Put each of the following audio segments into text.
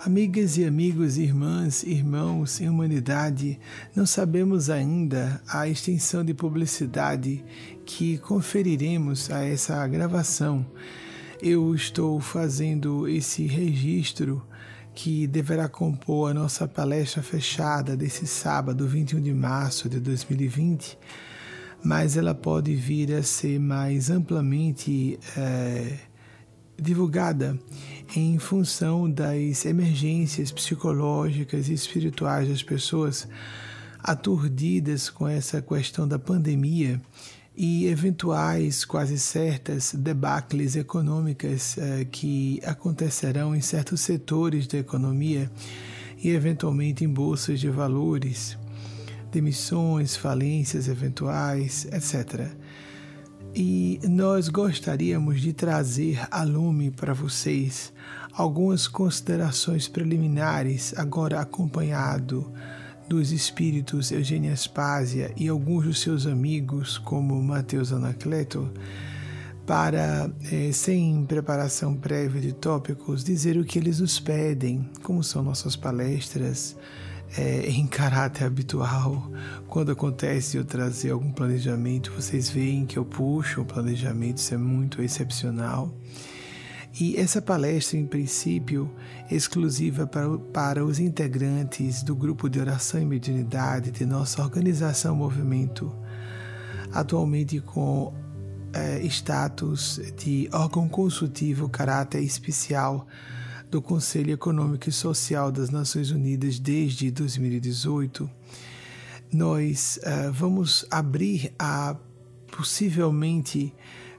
Amigas e amigos, irmãs, irmãos em humanidade, não sabemos ainda a extensão de publicidade que conferiremos a essa gravação. Eu estou fazendo esse registro que deverá compor a nossa palestra fechada desse sábado, 21 de março de 2020, mas ela pode vir a ser mais amplamente. É, divulgada em função das emergências psicológicas e espirituais das pessoas aturdidas com essa questão da pandemia e eventuais, quase certas, debacles econômicas eh, que acontecerão em certos setores da economia e eventualmente em bolsas de valores, demissões, falências eventuais, etc. E nós gostaríamos de trazer a lume para vocês. Algumas considerações preliminares, agora acompanhado dos espíritos Eugênia Aspásia e alguns dos seus amigos, como Mateus Anacleto, para, eh, sem preparação prévia de tópicos, dizer o que eles nos pedem, como são nossas palestras, é, em caráter habitual, quando acontece eu trazer algum planejamento, vocês veem que eu puxo o planejamento, isso é muito excepcional. E essa palestra, em princípio, é exclusiva para, para os integrantes do grupo de oração e mediunidade de nossa organização Movimento, atualmente com é, status de órgão consultivo caráter especial do Conselho Econômico e Social das Nações Unidas desde 2018, nós uh, vamos abrir a possivelmente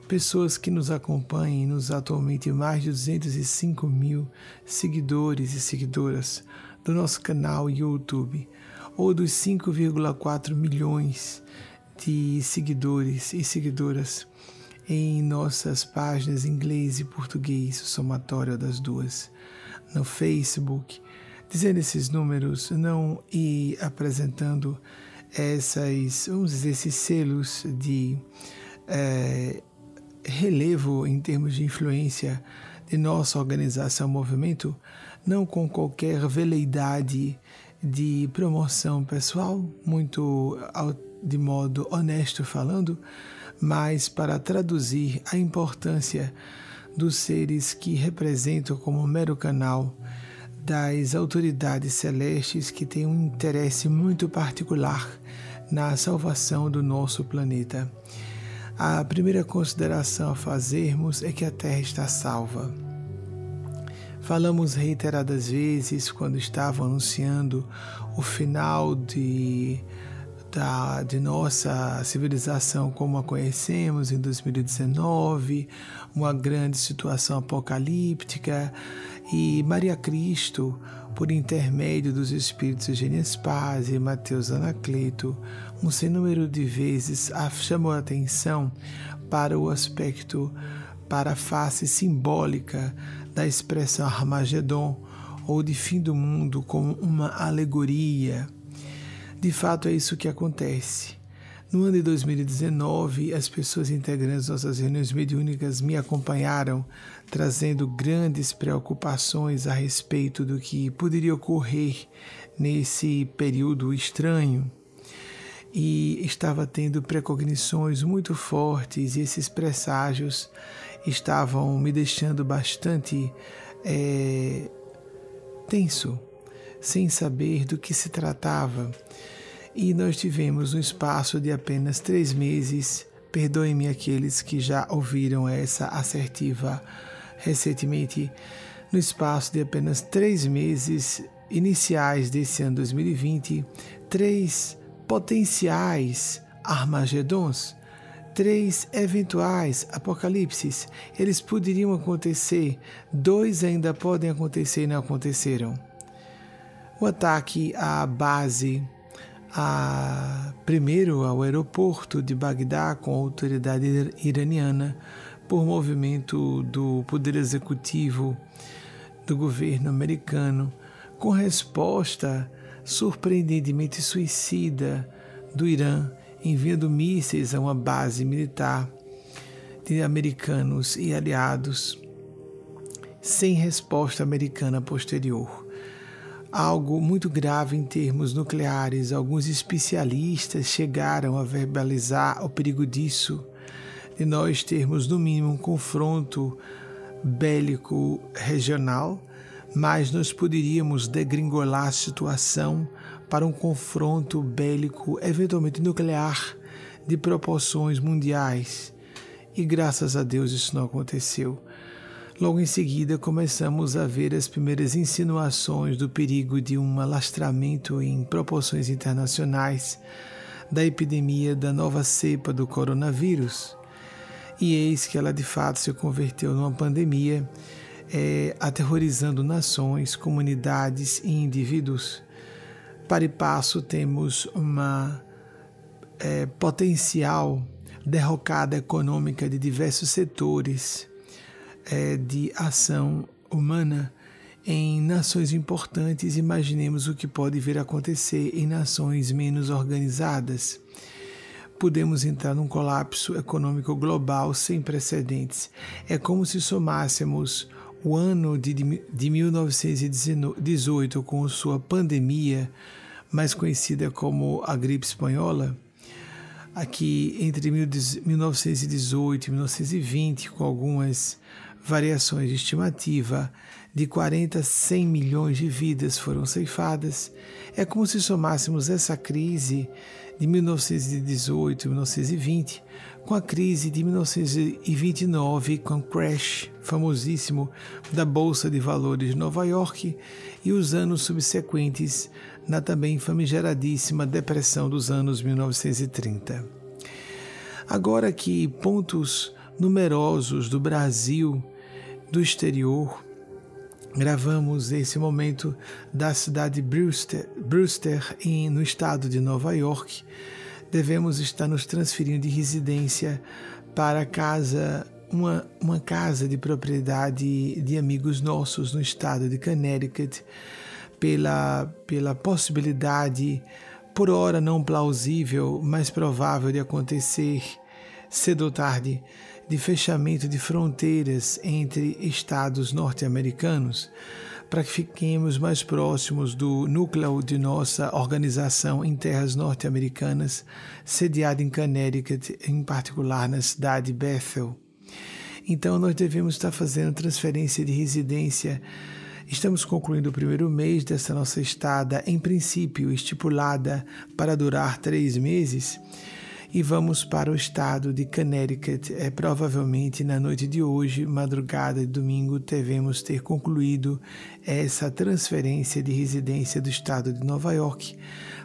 pessoas que nos acompanhem nos atualmente mais de 205 mil seguidores e seguidoras do nosso canal YouTube, ou dos 5,4 milhões de seguidores e seguidoras em nossas páginas inglês e português, o somatório das duas, no Facebook, dizendo esses números, não e apresentando essas, vamos dizer, esses selos de é, relevo em termos de influência de nossa organização, movimento, não com qualquer veleidade de promoção pessoal, muito de modo honesto falando, mas para traduzir a importância dos seres que representam como mero canal das autoridades celestes que têm um interesse muito particular na salvação do nosso planeta. A primeira consideração a fazermos é que a Terra está salva. Falamos reiteradas vezes quando estavam anunciando o final de da, de nossa civilização como a conhecemos em 2019, uma grande situação apocalíptica, e Maria Cristo, por intermédio dos espíritos Eugênia Paz e Mateus Anacleto, um sem número de vezes chamou a atenção para o aspecto, para a face simbólica da expressão Armagedon, ou de fim do mundo como uma alegoria de fato, é isso que acontece. No ano de 2019, as pessoas integrantes nossas reuniões mediúnicas me acompanharam, trazendo grandes preocupações a respeito do que poderia ocorrer nesse período estranho. E estava tendo precognições muito fortes, e esses presságios estavam me deixando bastante é, tenso sem saber do que se tratava. E nós tivemos um espaço de apenas três meses. Perdoem-me aqueles que já ouviram essa assertiva recentemente. No espaço de apenas três meses iniciais desse ano 2020, três potenciais Armagedons, três eventuais apocalipses. Eles poderiam acontecer, dois ainda podem acontecer e não aconteceram o ataque à base, a, primeiro ao aeroporto de Bagdá com a autoridade iraniana por movimento do poder executivo do governo americano, com resposta surpreendentemente suicida do Irã enviando mísseis a uma base militar de americanos e aliados sem resposta americana posterior. Algo muito grave em termos nucleares. Alguns especialistas chegaram a verbalizar o perigo disso, de nós termos, no mínimo, um confronto bélico regional, mas nós poderíamos degringolar a situação para um confronto bélico, eventualmente nuclear, de proporções mundiais. E graças a Deus isso não aconteceu. Logo em seguida, começamos a ver as primeiras insinuações do perigo de um alastramento em proporções internacionais da epidemia da nova cepa do coronavírus. E eis que ela de fato se converteu numa pandemia, é, aterrorizando nações, comunidades e indivíduos. Para e passo, temos uma é, potencial derrocada econômica de diversos setores é, de ação humana em nações importantes. Imaginemos o que pode vir a acontecer em nações menos organizadas. Podemos entrar num colapso econômico global sem precedentes. É como se somássemos o ano de, de 1918 com sua pandemia, mais conhecida como a gripe espanhola, aqui entre 1918 e 1920, com algumas variações de estimativa, de 40 a 100 milhões de vidas foram ceifadas. É como se somássemos essa crise de 1918 e 1920 com a crise de 1929, com o crash famosíssimo da Bolsa de Valores de Nova York e os anos subsequentes na também famigeradíssima depressão dos anos 1930. Agora que pontos numerosos do Brasil, do exterior, gravamos esse momento da cidade de Brewster, Brewster em, no estado de Nova York, devemos estar nos transferindo de residência para casa, uma, uma casa de propriedade de amigos nossos no estado de Connecticut, pela, pela possibilidade, por hora não plausível, mas provável de acontecer cedo ou tarde, de fechamento de fronteiras entre estados norte-americanos para que fiquemos mais próximos do núcleo de nossa organização em terras norte-americanas, sediada em Connecticut, em particular na cidade de Bethel. Então, nós devemos estar fazendo transferência de residência. Estamos concluindo o primeiro mês dessa nossa estada, em princípio estipulada para durar três meses e vamos para o estado de Connecticut. É, provavelmente na noite de hoje, madrugada de domingo, devemos ter concluído essa transferência de residência do estado de Nova York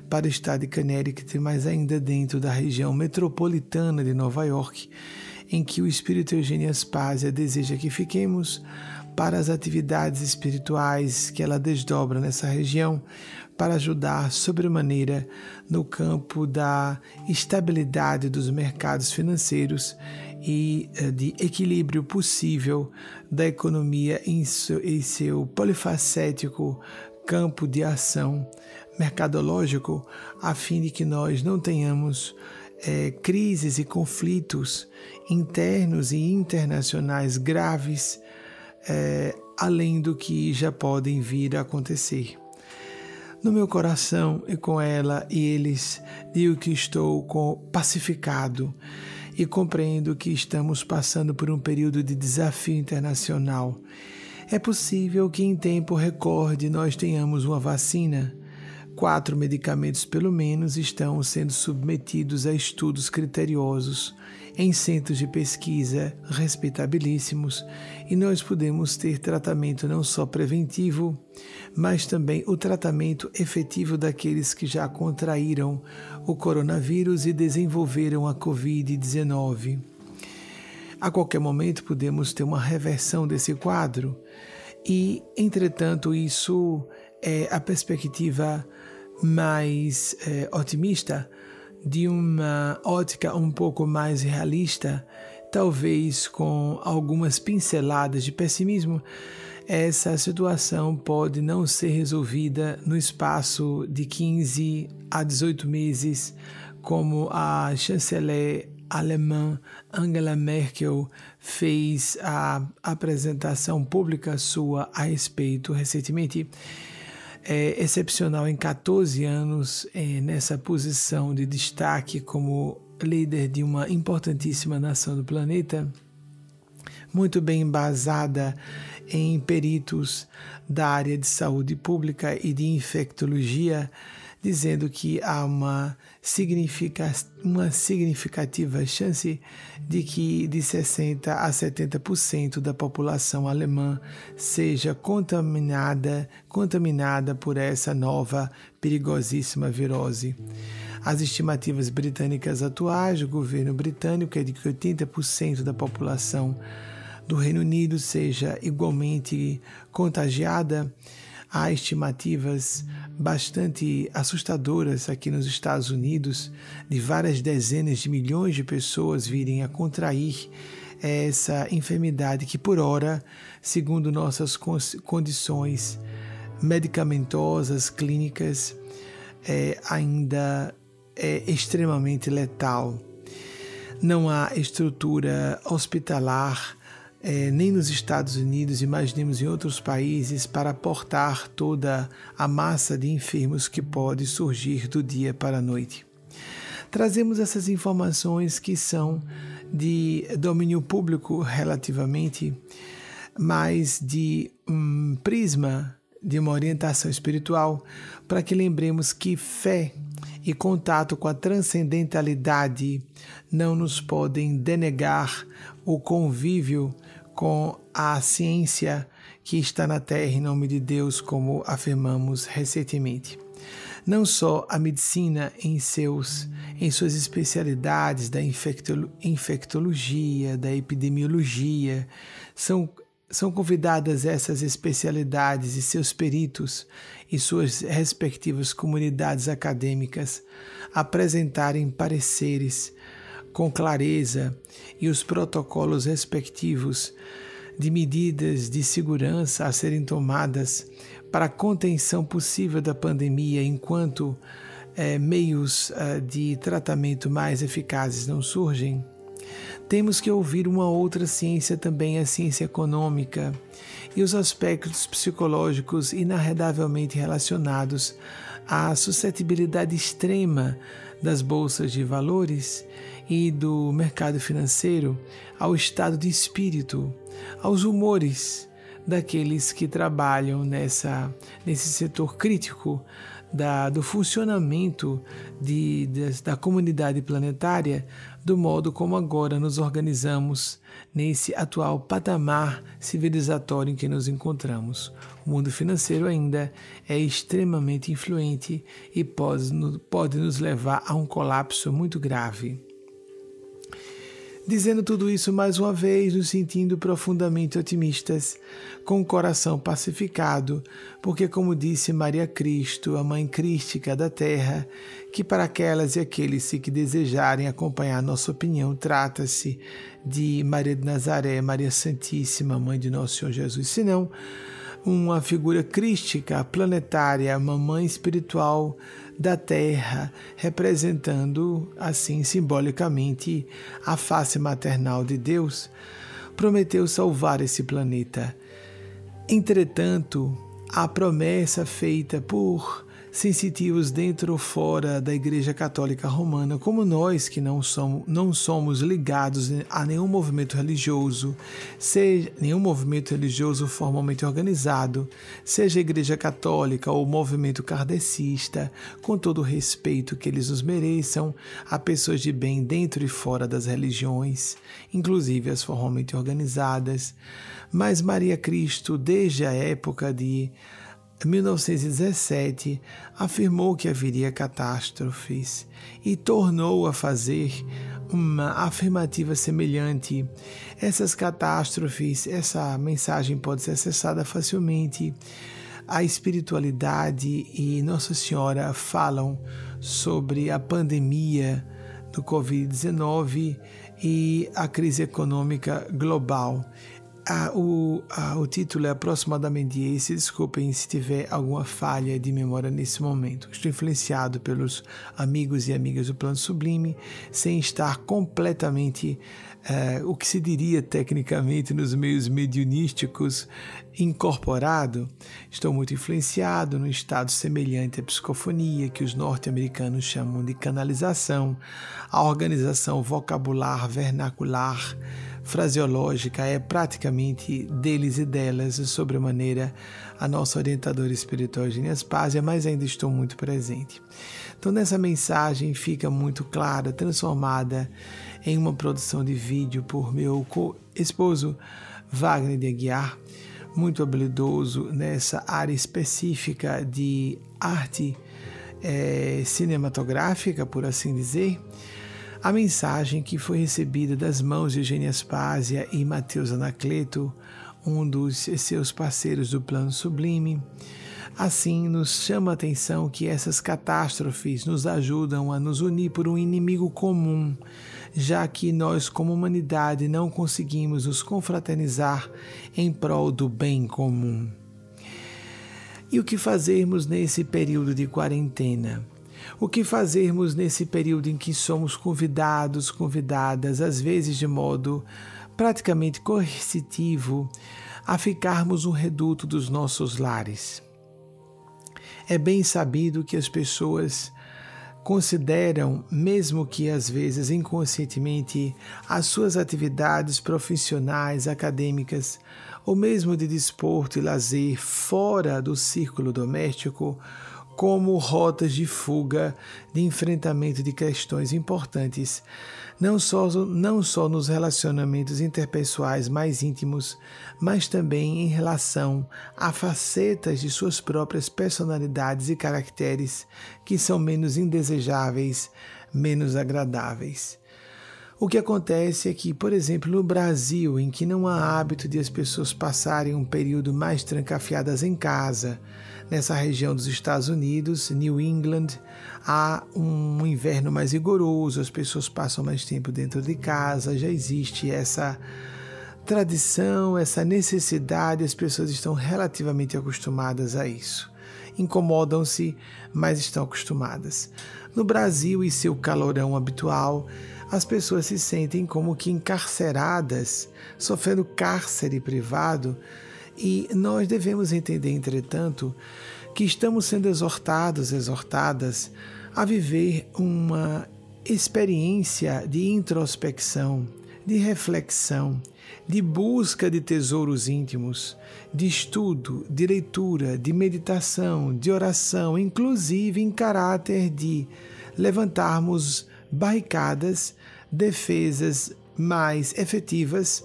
para o estado de Connecticut, mas ainda dentro da região metropolitana de Nova York, em que o Espírito Eugênio Aspásia deseja que fiquemos para as atividades espirituais que ela desdobra nessa região, para ajudar sobremaneira no campo da estabilidade dos mercados financeiros e eh, de equilíbrio possível da economia em seu, polifacético campo de ação mercadológico, a fim de que nós não tenhamos é, crises e conflitos internos e internacionais graves, é, além do que já podem vir a acontecer no meu coração e com ela e eles, digo que estou pacificado e compreendo que estamos passando por um período de desafio internacional. É possível que em tempo recorde nós tenhamos uma vacina. Quatro medicamentos, pelo menos, estão sendo submetidos a estudos criteriosos em centros de pesquisa respeitabilíssimos e nós podemos ter tratamento não só preventivo, mas também o tratamento efetivo daqueles que já contraíram o coronavírus e desenvolveram a Covid-19. A qualquer momento podemos ter uma reversão desse quadro e, entretanto, isso é a perspectiva mais é, otimista de uma ótica um pouco mais realista, talvez com algumas pinceladas de pessimismo, essa situação pode não ser resolvida no espaço de 15 a 18 meses, como a chanceler alemã Angela Merkel fez a apresentação pública sua a respeito recentemente. É excepcional em 14 anos é, nessa posição de destaque como líder de uma importantíssima nação do planeta, muito bem embasada em peritos da área de saúde pública e de infectologia, dizendo que há uma, significa, uma significativa chance de que de 60 a 70% da população alemã seja contaminada, contaminada por essa nova perigosíssima virose. As estimativas britânicas atuais do governo britânico é de que 80% da população do Reino Unido seja igualmente contagiada. Há estimativas bastante assustadoras aqui nos Estados Unidos de várias dezenas de milhões de pessoas virem a contrair essa enfermidade que, por hora, segundo nossas condições medicamentosas, clínicas, é, ainda é extremamente letal. Não há estrutura hospitalar, é, nem nos Estados Unidos, imaginemos em outros países, para aportar toda a massa de enfermos que pode surgir do dia para a noite. Trazemos essas informações que são de domínio público relativamente, mas de um prisma de uma orientação espiritual, para que lembremos que fé e contato com a transcendentalidade não nos podem denegar o convívio com a ciência que está na Terra em nome de Deus, como afirmamos recentemente. Não só a medicina em seus em suas especialidades da infectologia, da epidemiologia, são são convidadas essas especialidades e seus peritos e suas respectivas comunidades acadêmicas a apresentarem pareceres com clareza e os protocolos respectivos de medidas de segurança a serem tomadas para a contenção possível da pandemia enquanto é, meios é, de tratamento mais eficazes não surgem temos que ouvir uma outra ciência também, a ciência econômica, e os aspectos psicológicos inarredavelmente relacionados à suscetibilidade extrema das bolsas de valores e do mercado financeiro, ao estado de espírito, aos humores daqueles que trabalham nessa, nesse setor crítico da, do funcionamento de, de, da comunidade planetária, do modo como agora nos organizamos nesse atual patamar civilizatório em que nos encontramos. O mundo financeiro ainda é extremamente influente e pode, pode nos levar a um colapso muito grave. Dizendo tudo isso mais uma vez, nos sentindo profundamente otimistas, com o coração pacificado, porque, como disse Maria Cristo, a Mãe Crística da Terra, que para aquelas e aqueles que desejarem acompanhar nossa opinião, trata-se de Maria de Nazaré, Maria Santíssima, Mãe de Nosso Senhor Jesus, senão uma figura crística, planetária, mamãe espiritual da Terra, representando assim simbolicamente a face maternal de Deus, prometeu salvar esse planeta. Entretanto, a promessa feita por sensitivos dentro ou fora da Igreja Católica Romana, como nós que não somos, não somos ligados a nenhum movimento religioso, seja nenhum movimento religioso formalmente organizado, seja a Igreja Católica ou movimento kardecista, com todo o respeito que eles nos mereçam, a pessoas de bem dentro e fora das religiões, inclusive as formalmente organizadas. Mas Maria Cristo, desde a época de 1917, afirmou que haveria catástrofes e tornou a fazer uma afirmativa semelhante. Essas catástrofes, essa mensagem pode ser acessada facilmente. A espiritualidade e Nossa Senhora falam sobre a pandemia do Covid-19 e a crise econômica global ah, o, ah, o título é aproximadamente esse. Desculpem se tiver alguma falha de memória nesse momento. Estou influenciado pelos amigos e amigas do Plano Sublime, sem estar completamente eh, o que se diria tecnicamente nos meios mediunísticos incorporado. Estou muito influenciado num estado semelhante à psicofonia, que os norte-americanos chamam de canalização, a organização vocabular vernacular fraseológica é praticamente deles e delas, sobremaneira a nossa orientadora espiritual Eugênia Spásia, mas ainda estou muito presente. Então, nessa mensagem fica muito clara, transformada em uma produção de vídeo por meu esposo Wagner de Aguiar, muito habilidoso nessa área específica de arte é, cinematográfica, por assim dizer a mensagem que foi recebida das mãos de Eugênia Aspásia e Mateus Anacleto, um dos seus parceiros do plano sublime. Assim, nos chama a atenção que essas catástrofes nos ajudam a nos unir por um inimigo comum, já que nós, como humanidade, não conseguimos nos confraternizar em prol do bem comum. E o que fazermos nesse período de quarentena? O que fazermos nesse período em que somos convidados, convidadas, às vezes de modo praticamente coercitivo, a ficarmos no reduto dos nossos lares? É bem sabido que as pessoas consideram, mesmo que às vezes inconscientemente, as suas atividades profissionais, acadêmicas ou mesmo de desporto e lazer fora do círculo doméstico como rotas de fuga de enfrentamento de questões importantes, não só, não só nos relacionamentos interpessoais mais íntimos, mas também em relação a facetas de suas próprias personalidades e caracteres que são menos indesejáveis, menos agradáveis. O que acontece é que, por exemplo, no Brasil, em que não há hábito de as pessoas passarem um período mais trancafiadas em casa, Nessa região dos Estados Unidos, New England, há um inverno mais rigoroso, as pessoas passam mais tempo dentro de casa, já existe essa tradição, essa necessidade, as pessoas estão relativamente acostumadas a isso. Incomodam-se, mas estão acostumadas. No Brasil e seu calorão habitual, as pessoas se sentem como que encarceradas, sofrendo cárcere privado e nós devemos entender, entretanto, que estamos sendo exortados, exortadas a viver uma experiência de introspecção, de reflexão, de busca de tesouros íntimos, de estudo, de leitura, de meditação, de oração, inclusive em caráter de levantarmos barricadas, defesas mais efetivas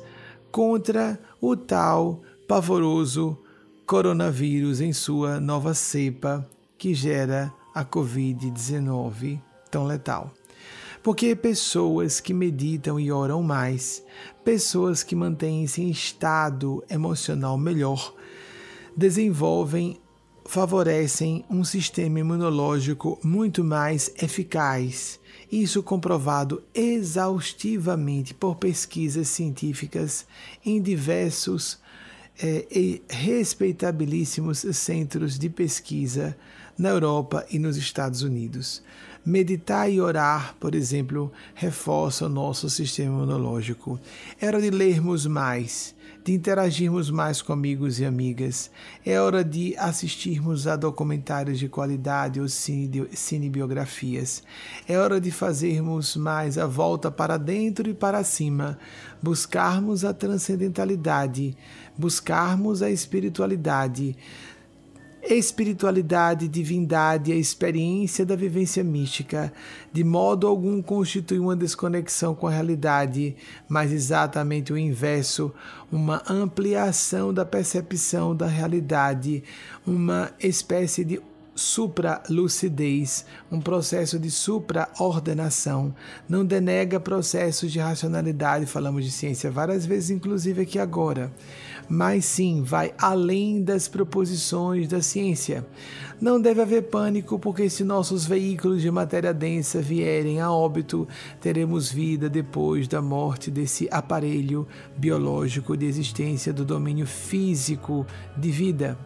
contra o tal pavoroso coronavírus em sua nova cepa que gera a Covid-19 tão letal. Porque pessoas que meditam e oram mais, pessoas que mantêm-se em estado emocional melhor, desenvolvem, favorecem um sistema imunológico muito mais eficaz. Isso comprovado exaustivamente por pesquisas científicas em diversos é, e respeitabilíssimos centros de pesquisa na Europa e nos Estados Unidos. Meditar e orar, por exemplo, reforça o nosso sistema imunológico. É hora de lermos mais, de interagirmos mais com amigos e amigas. É hora de assistirmos a documentários de qualidade ou cinebiografias. É hora de fazermos mais a volta para dentro e para cima, buscarmos a transcendentalidade, buscarmos a espiritualidade. Espiritualidade, divindade, a experiência da vivência mística, de modo algum constitui uma desconexão com a realidade, mas exatamente o inverso, uma ampliação da percepção da realidade, uma espécie de supralucidez, um processo de supraordenação, não denega processos de racionalidade, falamos de ciência várias vezes, inclusive aqui agora, mas sim vai além das proposições da ciência. Não deve haver pânico, porque se nossos veículos de matéria densa vierem a óbito, teremos vida depois da morte desse aparelho biológico de existência do domínio físico de vida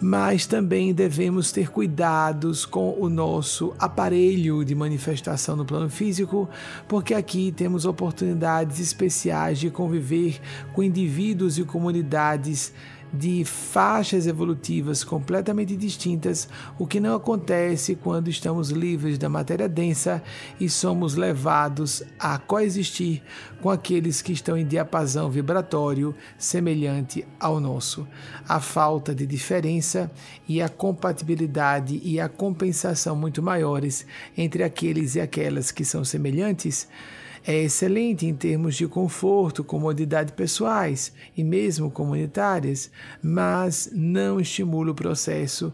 mas também devemos ter cuidados com o nosso aparelho de manifestação no plano físico, porque aqui temos oportunidades especiais de conviver com indivíduos e comunidades de faixas evolutivas completamente distintas, o que não acontece quando estamos livres da matéria densa e somos levados a coexistir com aqueles que estão em diapasão vibratório semelhante ao nosso. A falta de diferença e a compatibilidade e a compensação muito maiores entre aqueles e aquelas que são semelhantes é excelente em termos de conforto, comodidade pessoais e mesmo comunitárias, mas não estimula o processo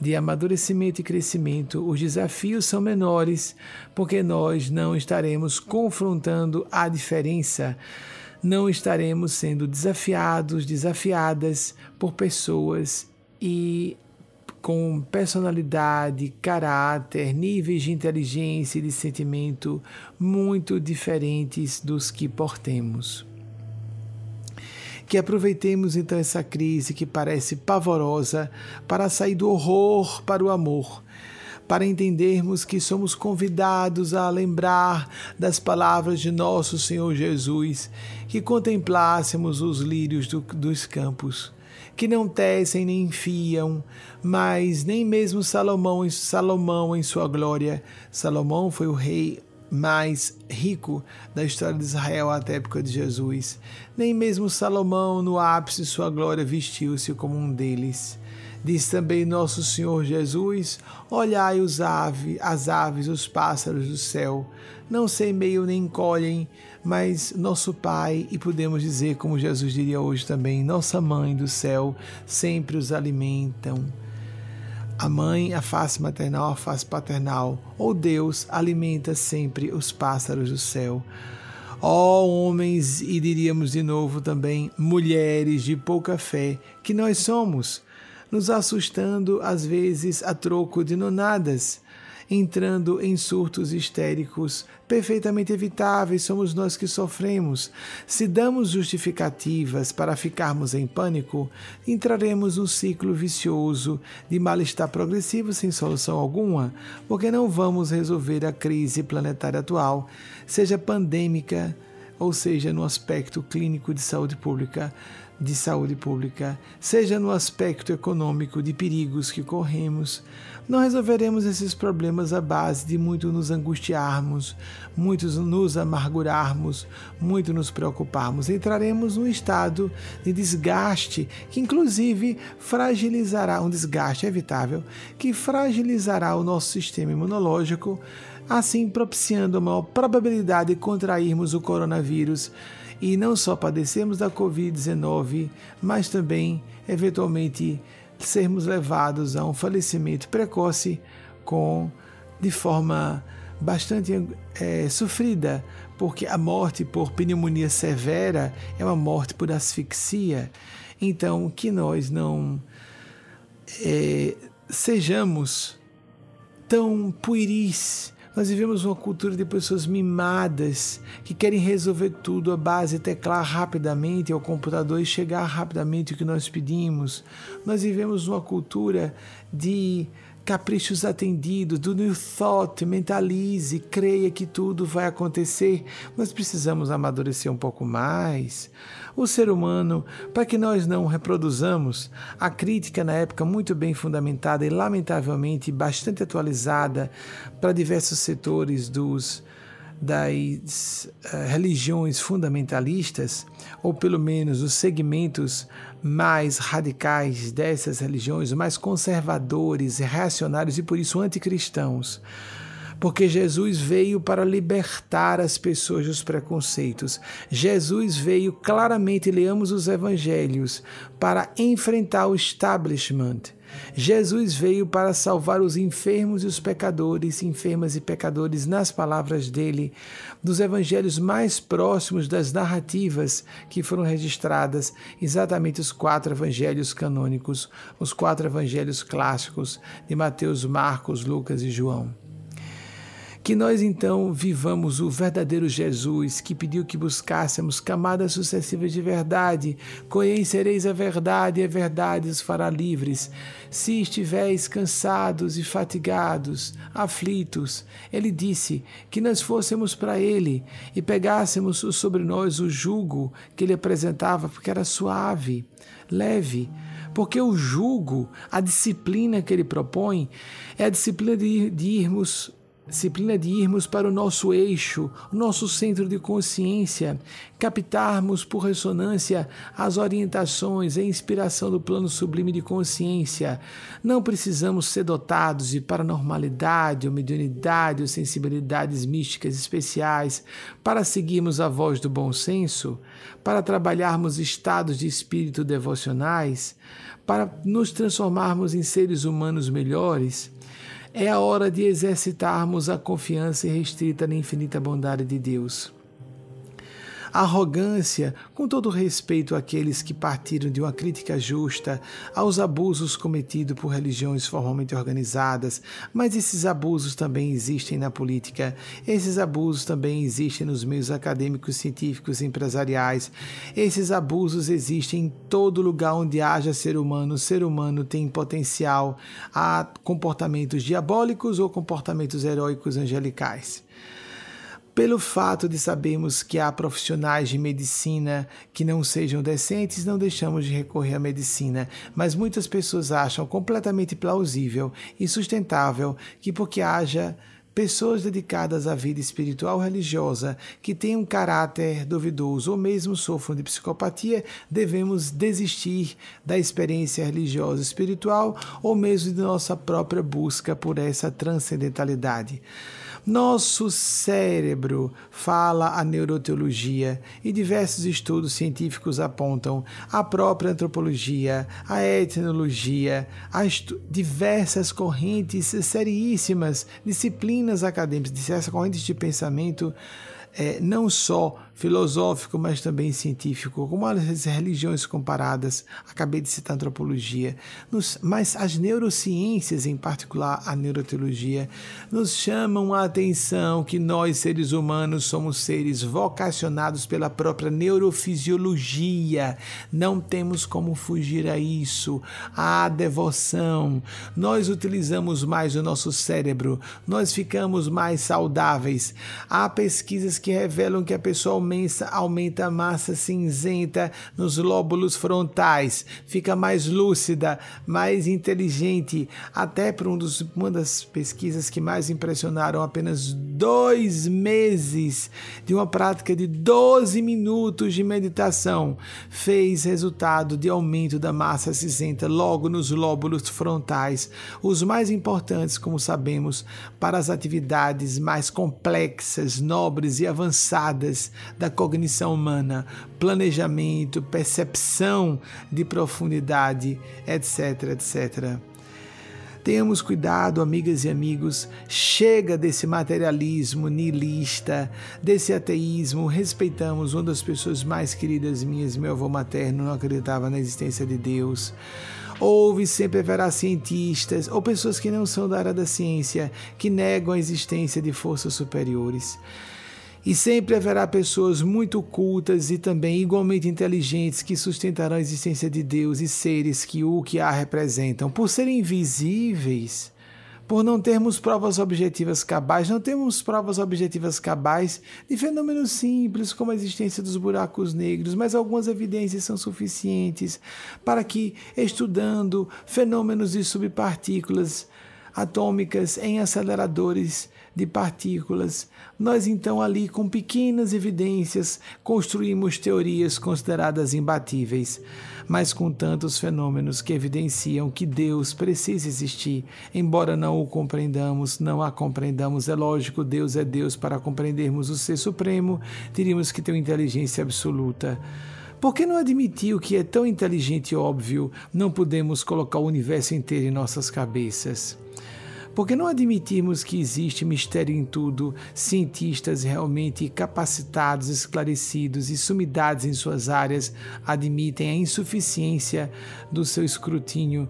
de amadurecimento e crescimento. Os desafios são menores porque nós não estaremos confrontando a diferença não estaremos sendo desafiados, desafiadas por pessoas e com personalidade, caráter, níveis de inteligência e de sentimento muito diferentes dos que portemos. Que aproveitemos então essa crise que parece pavorosa para sair do horror para o amor, para entendermos que somos convidados a lembrar das palavras de nosso Senhor Jesus, que contemplássemos os lírios do, dos campos que não tecem nem enfiam, mas nem mesmo Salomão, Salomão em sua glória. Salomão foi o rei mais rico da história de Israel até a época de Jesus. Nem mesmo Salomão, no ápice de sua glória, vestiu-se como um deles. Diz também nosso Senhor Jesus: Olhai os ave, as aves, os pássaros do céu, não semeiam nem colhem, mas nosso Pai, e podemos dizer, como Jesus diria hoje também, nossa Mãe do céu, sempre os alimentam. A mãe, a face maternal, a face paternal, ou Deus alimenta sempre os pássaros do céu. Ó oh, homens, e diríamos de novo também, mulheres de pouca fé, que nós somos, nos assustando às vezes a troco de nonadas entrando em surtos histéricos perfeitamente evitáveis, somos nós que sofremos. Se damos justificativas para ficarmos em pânico, entraremos num ciclo vicioso de mal-estar progressivo sem solução alguma, porque não vamos resolver a crise planetária atual, seja pandêmica, ou seja, no aspecto clínico de saúde pública, de saúde pública, seja no aspecto econômico de perigos que corremos, não resolveremos esses problemas à base de muito nos angustiarmos, muito nos amargurarmos, muito nos preocuparmos. Entraremos num estado de desgaste que, inclusive, fragilizará um desgaste evitável que fragilizará o nosso sistema imunológico, assim propiciando a maior probabilidade de contrairmos o coronavírus e não só padecermos da Covid-19, mas também, eventualmente, sermos levados a um falecimento precoce com de forma bastante é, sofrida, porque a morte por pneumonia severa é uma morte por asfixia. Então, que nós não é, sejamos tão pueris nós vivemos uma cultura de pessoas mimadas que querem resolver tudo à base de teclar rapidamente ao computador e chegar rapidamente o que nós pedimos. Nós vivemos uma cultura de caprichos atendidos, do New Thought, mentalize, creia que tudo vai acontecer. Nós precisamos amadurecer um pouco mais. O ser humano, para que nós não reproduzamos a crítica na época muito bem fundamentada e lamentavelmente bastante atualizada para diversos setores dos das uh, religiões fundamentalistas, ou pelo menos os segmentos mais radicais dessas religiões, mais conservadores, reacionários e por isso anticristãos. Porque Jesus veio para libertar as pessoas dos preconceitos. Jesus veio claramente, leamos os evangelhos, para enfrentar o establishment Jesus veio para salvar os enfermos e os pecadores, enfermas e pecadores, nas palavras dele, dos evangelhos mais próximos das narrativas que foram registradas, exatamente os quatro evangelhos canônicos, os quatro evangelhos clássicos de Mateus, Marcos, Lucas e João. Que nós então vivamos o verdadeiro Jesus que pediu que buscássemos camadas sucessivas de verdade. Conhecereis a verdade e a verdade os fará livres. Se estivéis cansados e fatigados, aflitos, ele disse que nós fôssemos para ele e pegássemos sobre nós o jugo que ele apresentava, porque era suave, leve porque o jugo, a disciplina que ele propõe, é a disciplina de, de irmos disciplina de irmos para o nosso eixo, o nosso centro de consciência, captarmos por ressonância as orientações e inspiração do plano sublime de consciência. Não precisamos ser dotados de paranormalidade ou mediunidade ou sensibilidades místicas especiais para seguirmos a voz do bom senso, para trabalharmos estados de espírito devocionais, para nos transformarmos em seres humanos melhores é a hora de exercitarmos a confiança irrestrita na infinita bondade de Deus. Arrogância, com todo respeito àqueles que partiram de uma crítica justa aos abusos cometidos por religiões formalmente organizadas, mas esses abusos também existem na política, esses abusos também existem nos meios acadêmicos, científicos e empresariais, esses abusos existem em todo lugar onde haja ser humano. O ser humano tem potencial. A comportamentos diabólicos ou comportamentos heróicos angelicais pelo fato de sabermos que há profissionais de medicina que não sejam decentes, não deixamos de recorrer à medicina, mas muitas pessoas acham completamente plausível e sustentável que porque haja pessoas dedicadas à vida espiritual religiosa que têm um caráter duvidoso ou mesmo sofram de psicopatia, devemos desistir da experiência religiosa espiritual ou mesmo de nossa própria busca por essa transcendentalidade. Nosso cérebro, fala a neuroteologia, e diversos estudos científicos apontam a própria antropologia, a etnologia, as diversas correntes seríssimas, disciplinas acadêmicas, diversas correntes de pensamento é, não só filosófico, mas também científico, como as religiões comparadas, acabei de citar antropologia, nos, mas as neurociências, em particular a neuroteologia, nos chamam a atenção que nós, seres humanos, somos seres vocacionados pela própria neurofisiologia. Não temos como fugir a isso, a devoção. Nós utilizamos mais o nosso cérebro, nós ficamos mais saudáveis. Há pesquisas que revelam que a pessoa aumenta, aumenta a massa cinzenta nos lóbulos frontais, fica mais lúcida, mais inteligente. Até para um dos, uma das pesquisas que mais impressionaram, apenas dois meses de uma prática de 12 minutos de meditação fez resultado de aumento da massa cinzenta logo nos lóbulos frontais, os mais importantes, como sabemos, para as atividades mais complexas, nobres e avançadas da cognição humana, planejamento, percepção de profundidade, etc, etc. Tenhamos cuidado, amigas e amigos, chega desse materialismo nihilista, desse ateísmo. Respeitamos uma das pessoas mais queridas minhas, meu avô materno, não acreditava na existência de Deus. Houve sempre haverá cientistas ou pessoas que não são da área da ciência que negam a existência de forças superiores. E sempre haverá pessoas muito cultas e também igualmente inteligentes que sustentarão a existência de Deus e seres que o que a representam. Por serem invisíveis, por não termos provas objetivas cabais, não temos provas objetivas cabais de fenômenos simples como a existência dos buracos negros, mas algumas evidências são suficientes para que, estudando fenômenos de subpartículas atômicas em aceleradores, de partículas. Nós então ali com pequenas evidências construímos teorias consideradas imbatíveis, mas com tantos fenômenos que evidenciam que Deus precisa existir, embora não o compreendamos, não a compreendamos. É lógico, Deus é Deus para compreendermos o ser supremo, teríamos que ter uma inteligência absoluta. Por que não admitir o que é tão inteligente e óbvio? Não podemos colocar o universo inteiro em nossas cabeças. Porque não admitirmos que existe mistério em tudo, cientistas realmente capacitados, esclarecidos e sumidades em suas áreas admitem a insuficiência do seu escrutínio,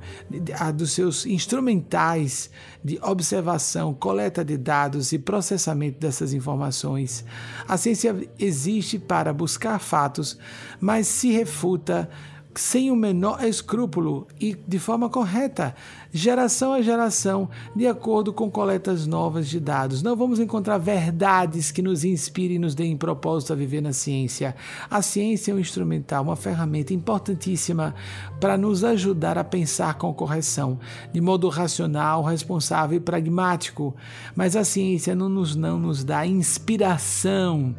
dos seus instrumentais de observação, coleta de dados e processamento dessas informações. A ciência existe para buscar fatos, mas se refuta sem o menor escrúpulo e de forma correta, geração a geração, de acordo com coletas novas de dados. Não vamos encontrar verdades que nos inspirem e nos deem propósito a viver na ciência. A ciência é um instrumental, uma ferramenta importantíssima para nos ajudar a pensar com correção, de modo racional, responsável e pragmático. Mas a ciência não nos, não nos dá inspiração.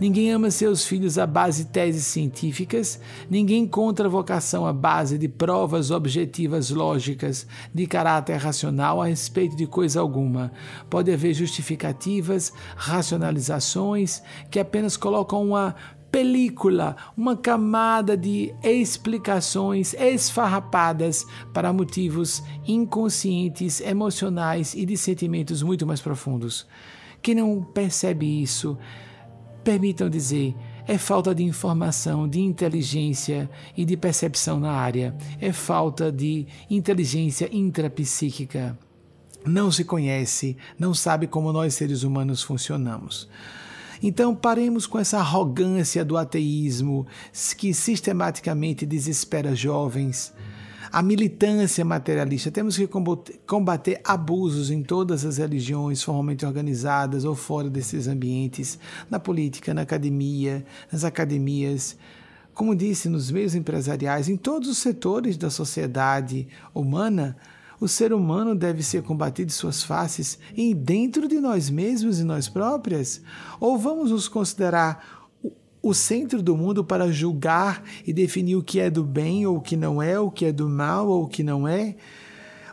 Ninguém ama seus filhos à base de teses científicas, ninguém encontra vocação à base de provas objetivas lógicas de caráter racional a respeito de coisa alguma. Pode haver justificativas, racionalizações que apenas colocam uma película, uma camada de explicações esfarrapadas para motivos inconscientes, emocionais e de sentimentos muito mais profundos. Quem não percebe isso permitam dizer, é falta de informação, de inteligência e de percepção na área, é falta de inteligência intrapsíquica. Não se conhece, não sabe como nós seres humanos funcionamos. Então paremos com essa arrogância do ateísmo que sistematicamente desespera jovens a militância materialista. Temos que combater abusos em todas as religiões formalmente organizadas ou fora desses ambientes, na política, na academia, nas academias. Como disse, nos meios empresariais, em todos os setores da sociedade humana, o ser humano deve ser combatido de suas faces em dentro de nós mesmos e nós próprias? Ou vamos nos considerar o centro do mundo para julgar e definir o que é do bem ou o que não é, o que é do mal ou o que não é.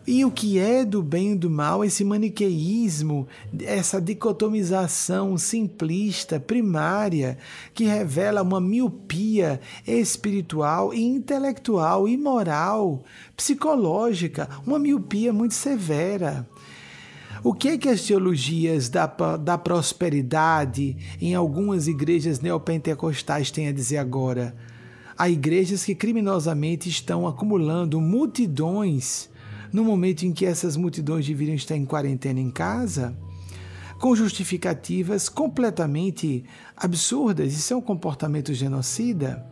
E o que é do bem e do mal, esse maniqueísmo, essa dicotomização simplista, primária, que revela uma miopia espiritual e intelectual e moral, psicológica, uma miopia muito severa. O que é que as teologias da, da prosperidade em algumas igrejas neopentecostais têm a dizer agora? Há igrejas que criminosamente estão acumulando multidões no momento em que essas multidões deveriam estar em quarentena em casa, com justificativas completamente absurdas. Isso é um comportamento genocida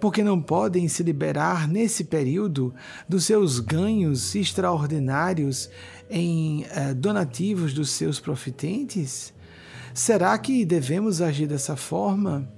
porque não podem se liberar nesse período dos seus ganhos extraordinários em eh, donativos dos seus profitentes? Será que devemos agir dessa forma?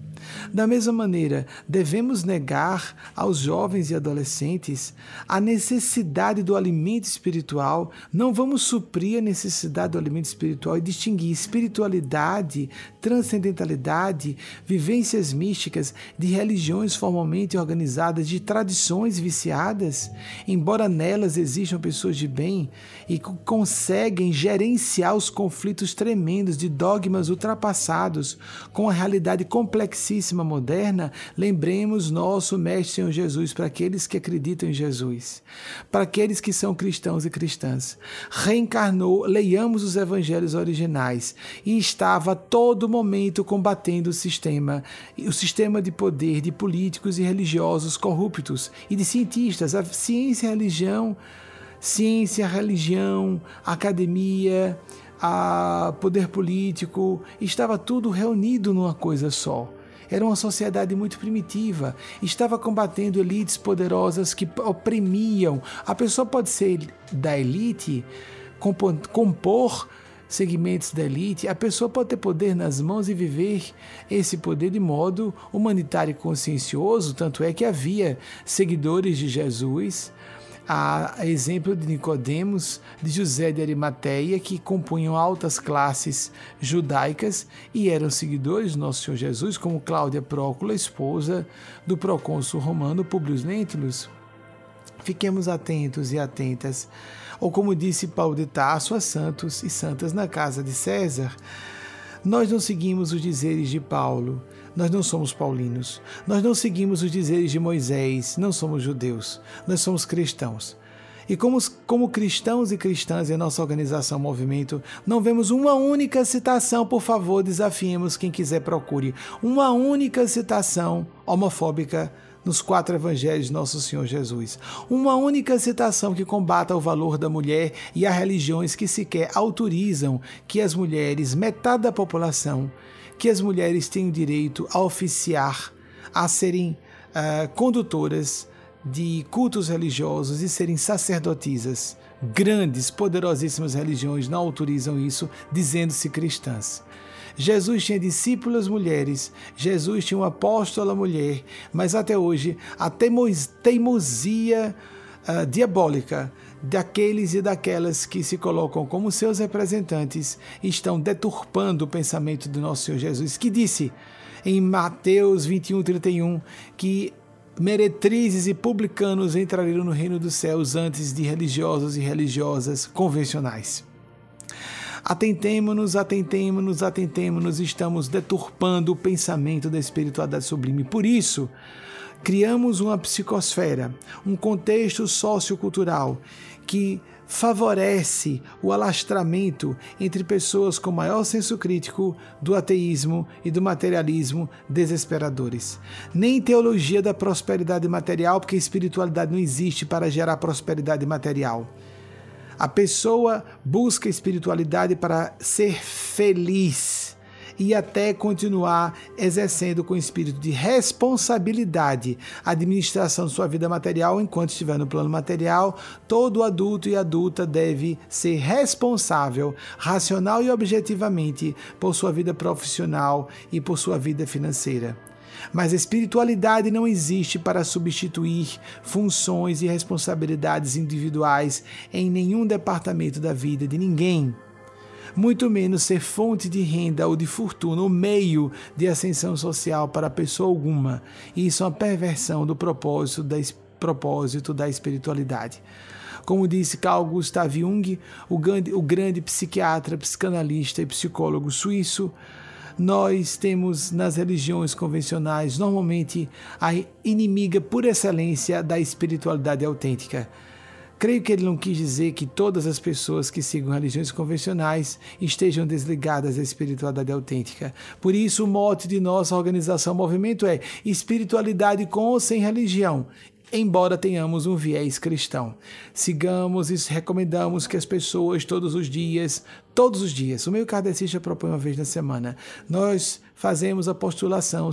Da mesma maneira, devemos negar aos jovens e adolescentes a necessidade do alimento espiritual. Não vamos suprir a necessidade do alimento espiritual e distinguir espiritualidade, transcendentalidade, vivências místicas de religiões formalmente organizadas, de tradições viciadas, embora nelas existam pessoas de bem e conseguem gerenciar os conflitos tremendos de dogmas ultrapassados com a realidade complexíssima moderna, lembremos nosso Mestre Senhor Jesus para aqueles que acreditam em Jesus, para aqueles que são cristãos e cristãs. Reencarnou, leiamos os evangelhos originais, e estava a todo momento combatendo o sistema, o sistema de poder de políticos e religiosos corruptos e de cientistas, a ciência e a religião, ciência, religião, academia, a poder político, estava tudo reunido numa coisa só. Era uma sociedade muito primitiva, estava combatendo elites poderosas que oprimiam. A pessoa pode ser da elite, compor segmentos da elite, a pessoa pode ter poder nas mãos e viver esse poder de modo humanitário e consciencioso, tanto é que havia seguidores de Jesus a exemplo de Nicodemos, de José de Arimateia, que compunham altas classes judaicas e eram seguidores do nosso Senhor Jesus, como Cláudia Prócula, esposa do procônsul romano Publius Lentulus. Fiquemos atentos e atentas, ou como disse Paulo de Tarso a santos e santas na casa de César, nós não seguimos os dizeres de Paulo, Nós não somos paulinos. Nós não seguimos os dizeres de Moisés. Não somos judeus. Nós somos cristãos. E como, como cristãos e cristãs em nossa organização Movimento, não vemos uma única citação, por favor, desafiemos quem quiser procure, uma única citação homofóbica nos quatro evangelhos de nosso Senhor Jesus. Uma única citação que combata o valor da mulher e há religiões que sequer autorizam que as mulheres, metade da população, que as mulheres tenham direito a oficiar, a serem uh, condutoras de cultos religiosos e serem sacerdotisas. Grandes, poderosíssimas religiões não autorizam isso, dizendo-se cristãs. Jesus tinha discípulas mulheres, Jesus tinha uma apóstola mulher, mas até hoje a teimosia uh, diabólica daqueles e daquelas que se colocam como seus representantes estão deturpando o pensamento do nosso Senhor Jesus, que disse em Mateus 21, 31 que meretrizes e publicanos entrariam no reino dos céus antes de religiosos e religiosas convencionais. Atentemo-nos, atentemo-nos, atentemo-nos, estamos deturpando o pensamento da espiritualidade sublime. Por isso, criamos uma psicosfera, um contexto sociocultural que favorece o alastramento entre pessoas com maior senso crítico do ateísmo e do materialismo desesperadores. Nem teologia da prosperidade material, porque espiritualidade não existe para gerar prosperidade material. A pessoa busca espiritualidade para ser feliz e até continuar exercendo com espírito de responsabilidade a administração de sua vida material enquanto estiver no plano material. Todo adulto e adulta deve ser responsável, racional e objetivamente por sua vida profissional e por sua vida financeira. Mas a espiritualidade não existe para substituir funções e responsabilidades individuais em nenhum departamento da vida de ninguém muito menos ser fonte de renda ou de fortuna ou meio de ascensão social para pessoa alguma. Isso é uma perversão do propósito da, propósito da espiritualidade. Como disse Carl Gustav Jung, o grande, o grande psiquiatra, psicanalista e psicólogo suíço, nós temos nas religiões convencionais normalmente a inimiga por excelência da espiritualidade autêntica Creio que ele não quis dizer que todas as pessoas que sigam religiões convencionais estejam desligadas da espiritualidade autêntica. Por isso, o mote de nossa organização Movimento é espiritualidade com ou sem religião embora tenhamos um viés cristão. Sigamos e recomendamos que as pessoas todos os dias, todos os dias, o meio kardecista propõe uma vez na semana, nós fazemos a postulação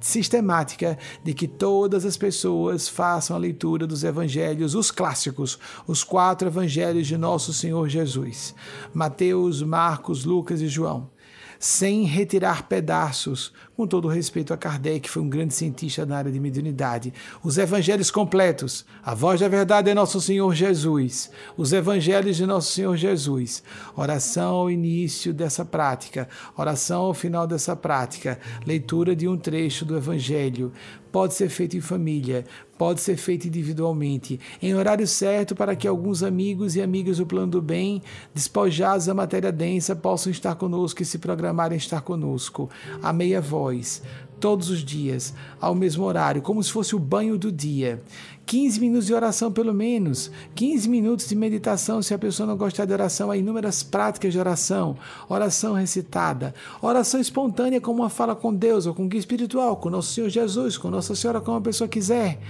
sistemática de que todas as pessoas façam a leitura dos evangelhos, os clássicos, os quatro evangelhos de nosso Senhor Jesus: Mateus, Marcos, Lucas e João sem retirar pedaços. Com todo respeito a Kardec, que foi um grande cientista na área de mediunidade. Os evangelhos completos. A voz da verdade é nosso Senhor Jesus. Os evangelhos de nosso Senhor Jesus. Oração ao início dessa prática. Oração ao final dessa prática. Leitura de um trecho do evangelho pode ser feito em família, pode ser feito individualmente, em horário certo para que alguns amigos e amigas do plano do bem, despojados da matéria densa, possam estar conosco e se programarem estar conosco. A meia voz, todos os dias, ao mesmo horário, como se fosse o banho do dia. 15 minutos de oração, pelo menos. 15 minutos de meditação, se a pessoa não gostar de oração. Há inúmeras práticas de oração. Oração recitada. Oração espontânea, como uma fala com Deus, ou com o guia espiritual, com Nosso Senhor Jesus, com Nossa Senhora, como a pessoa quiser.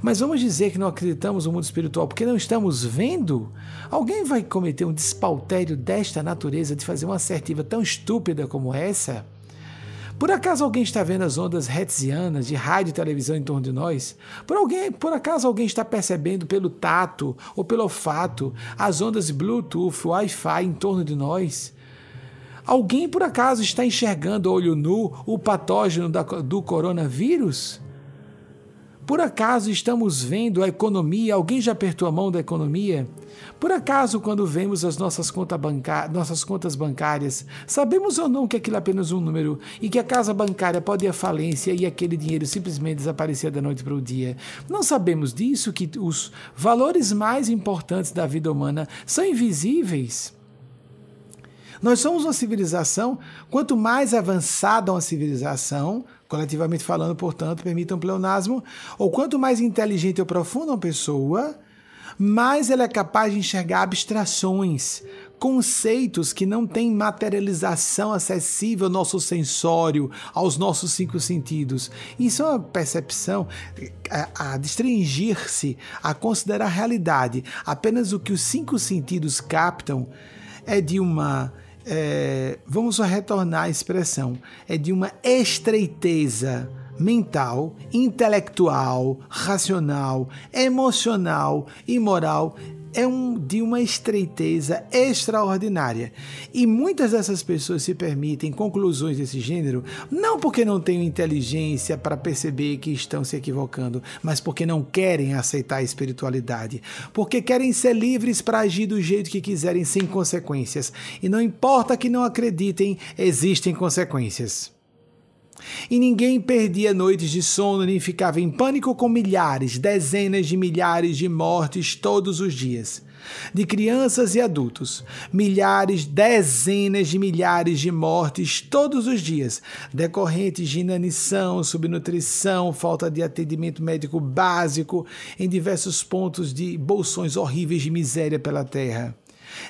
Mas vamos dizer que não acreditamos no mundo espiritual porque não estamos vendo? Alguém vai cometer um despautério desta natureza de fazer uma assertiva tão estúpida como essa? Por acaso alguém está vendo as ondas hertzianas de rádio e televisão em torno de nós? Por, alguém, por acaso alguém está percebendo pelo tato ou pelo olfato as ondas Bluetooth, Wi-Fi em torno de nós? Alguém por acaso está enxergando a olho nu o patógeno da, do coronavírus? Por acaso estamos vendo a economia? Alguém já apertou a mão da economia? Por acaso, quando vemos as nossas, conta nossas contas bancárias, sabemos ou não que aquilo é apenas um número e que a casa bancária pode ir à falência e aquele dinheiro simplesmente desaparecer da noite para o dia? Não sabemos disso, que os valores mais importantes da vida humana são invisíveis? Nós somos uma civilização, quanto mais avançada uma civilização, Coletivamente falando, portanto, permitam um pleonasmo, ou quanto mais inteligente ou profunda uma pessoa, mais ela é capaz de enxergar abstrações, conceitos que não têm materialização acessível ao nosso sensório, aos nossos cinco sentidos. Isso é uma percepção a, a restringir-se a considerar a realidade apenas o que os cinco sentidos captam é de uma é, vamos retornar à expressão, é de uma estreiteza mental, intelectual, racional, emocional e moral é um, de uma estreiteza extraordinária. E muitas dessas pessoas se permitem conclusões desse gênero, não porque não têm inteligência para perceber que estão se equivocando, mas porque não querem aceitar a espiritualidade, porque querem ser livres para agir do jeito que quiserem sem consequências. E não importa que não acreditem, existem consequências. E ninguém perdia noites de sono nem ficava em pânico com milhares, dezenas de milhares de mortes todos os dias. De crianças e adultos, milhares, dezenas de milhares de mortes todos os dias, decorrentes de inanição, subnutrição, falta de atendimento médico básico em diversos pontos de bolsões horríveis de miséria pela terra.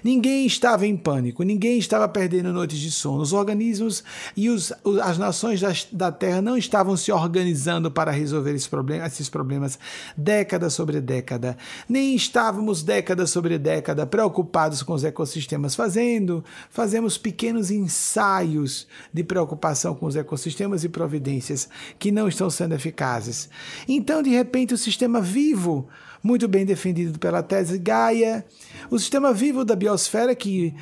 Ninguém estava em pânico, ninguém estava perdendo noites de sono. Os organismos e os, as nações da, Terra não estavam se organizando para resolver esses problemas, esses problemas década sobre década. Nem estávamos década sobre década preocupados com os ecossistemas, fazendo, fazemos pequenos ensaios de preocupação com os ecossistemas e providências que não estão sendo eficazes. Então, de repente, o sistema vivo muito bem defendido pela tese Gaia, o sistema vivo da biosfera que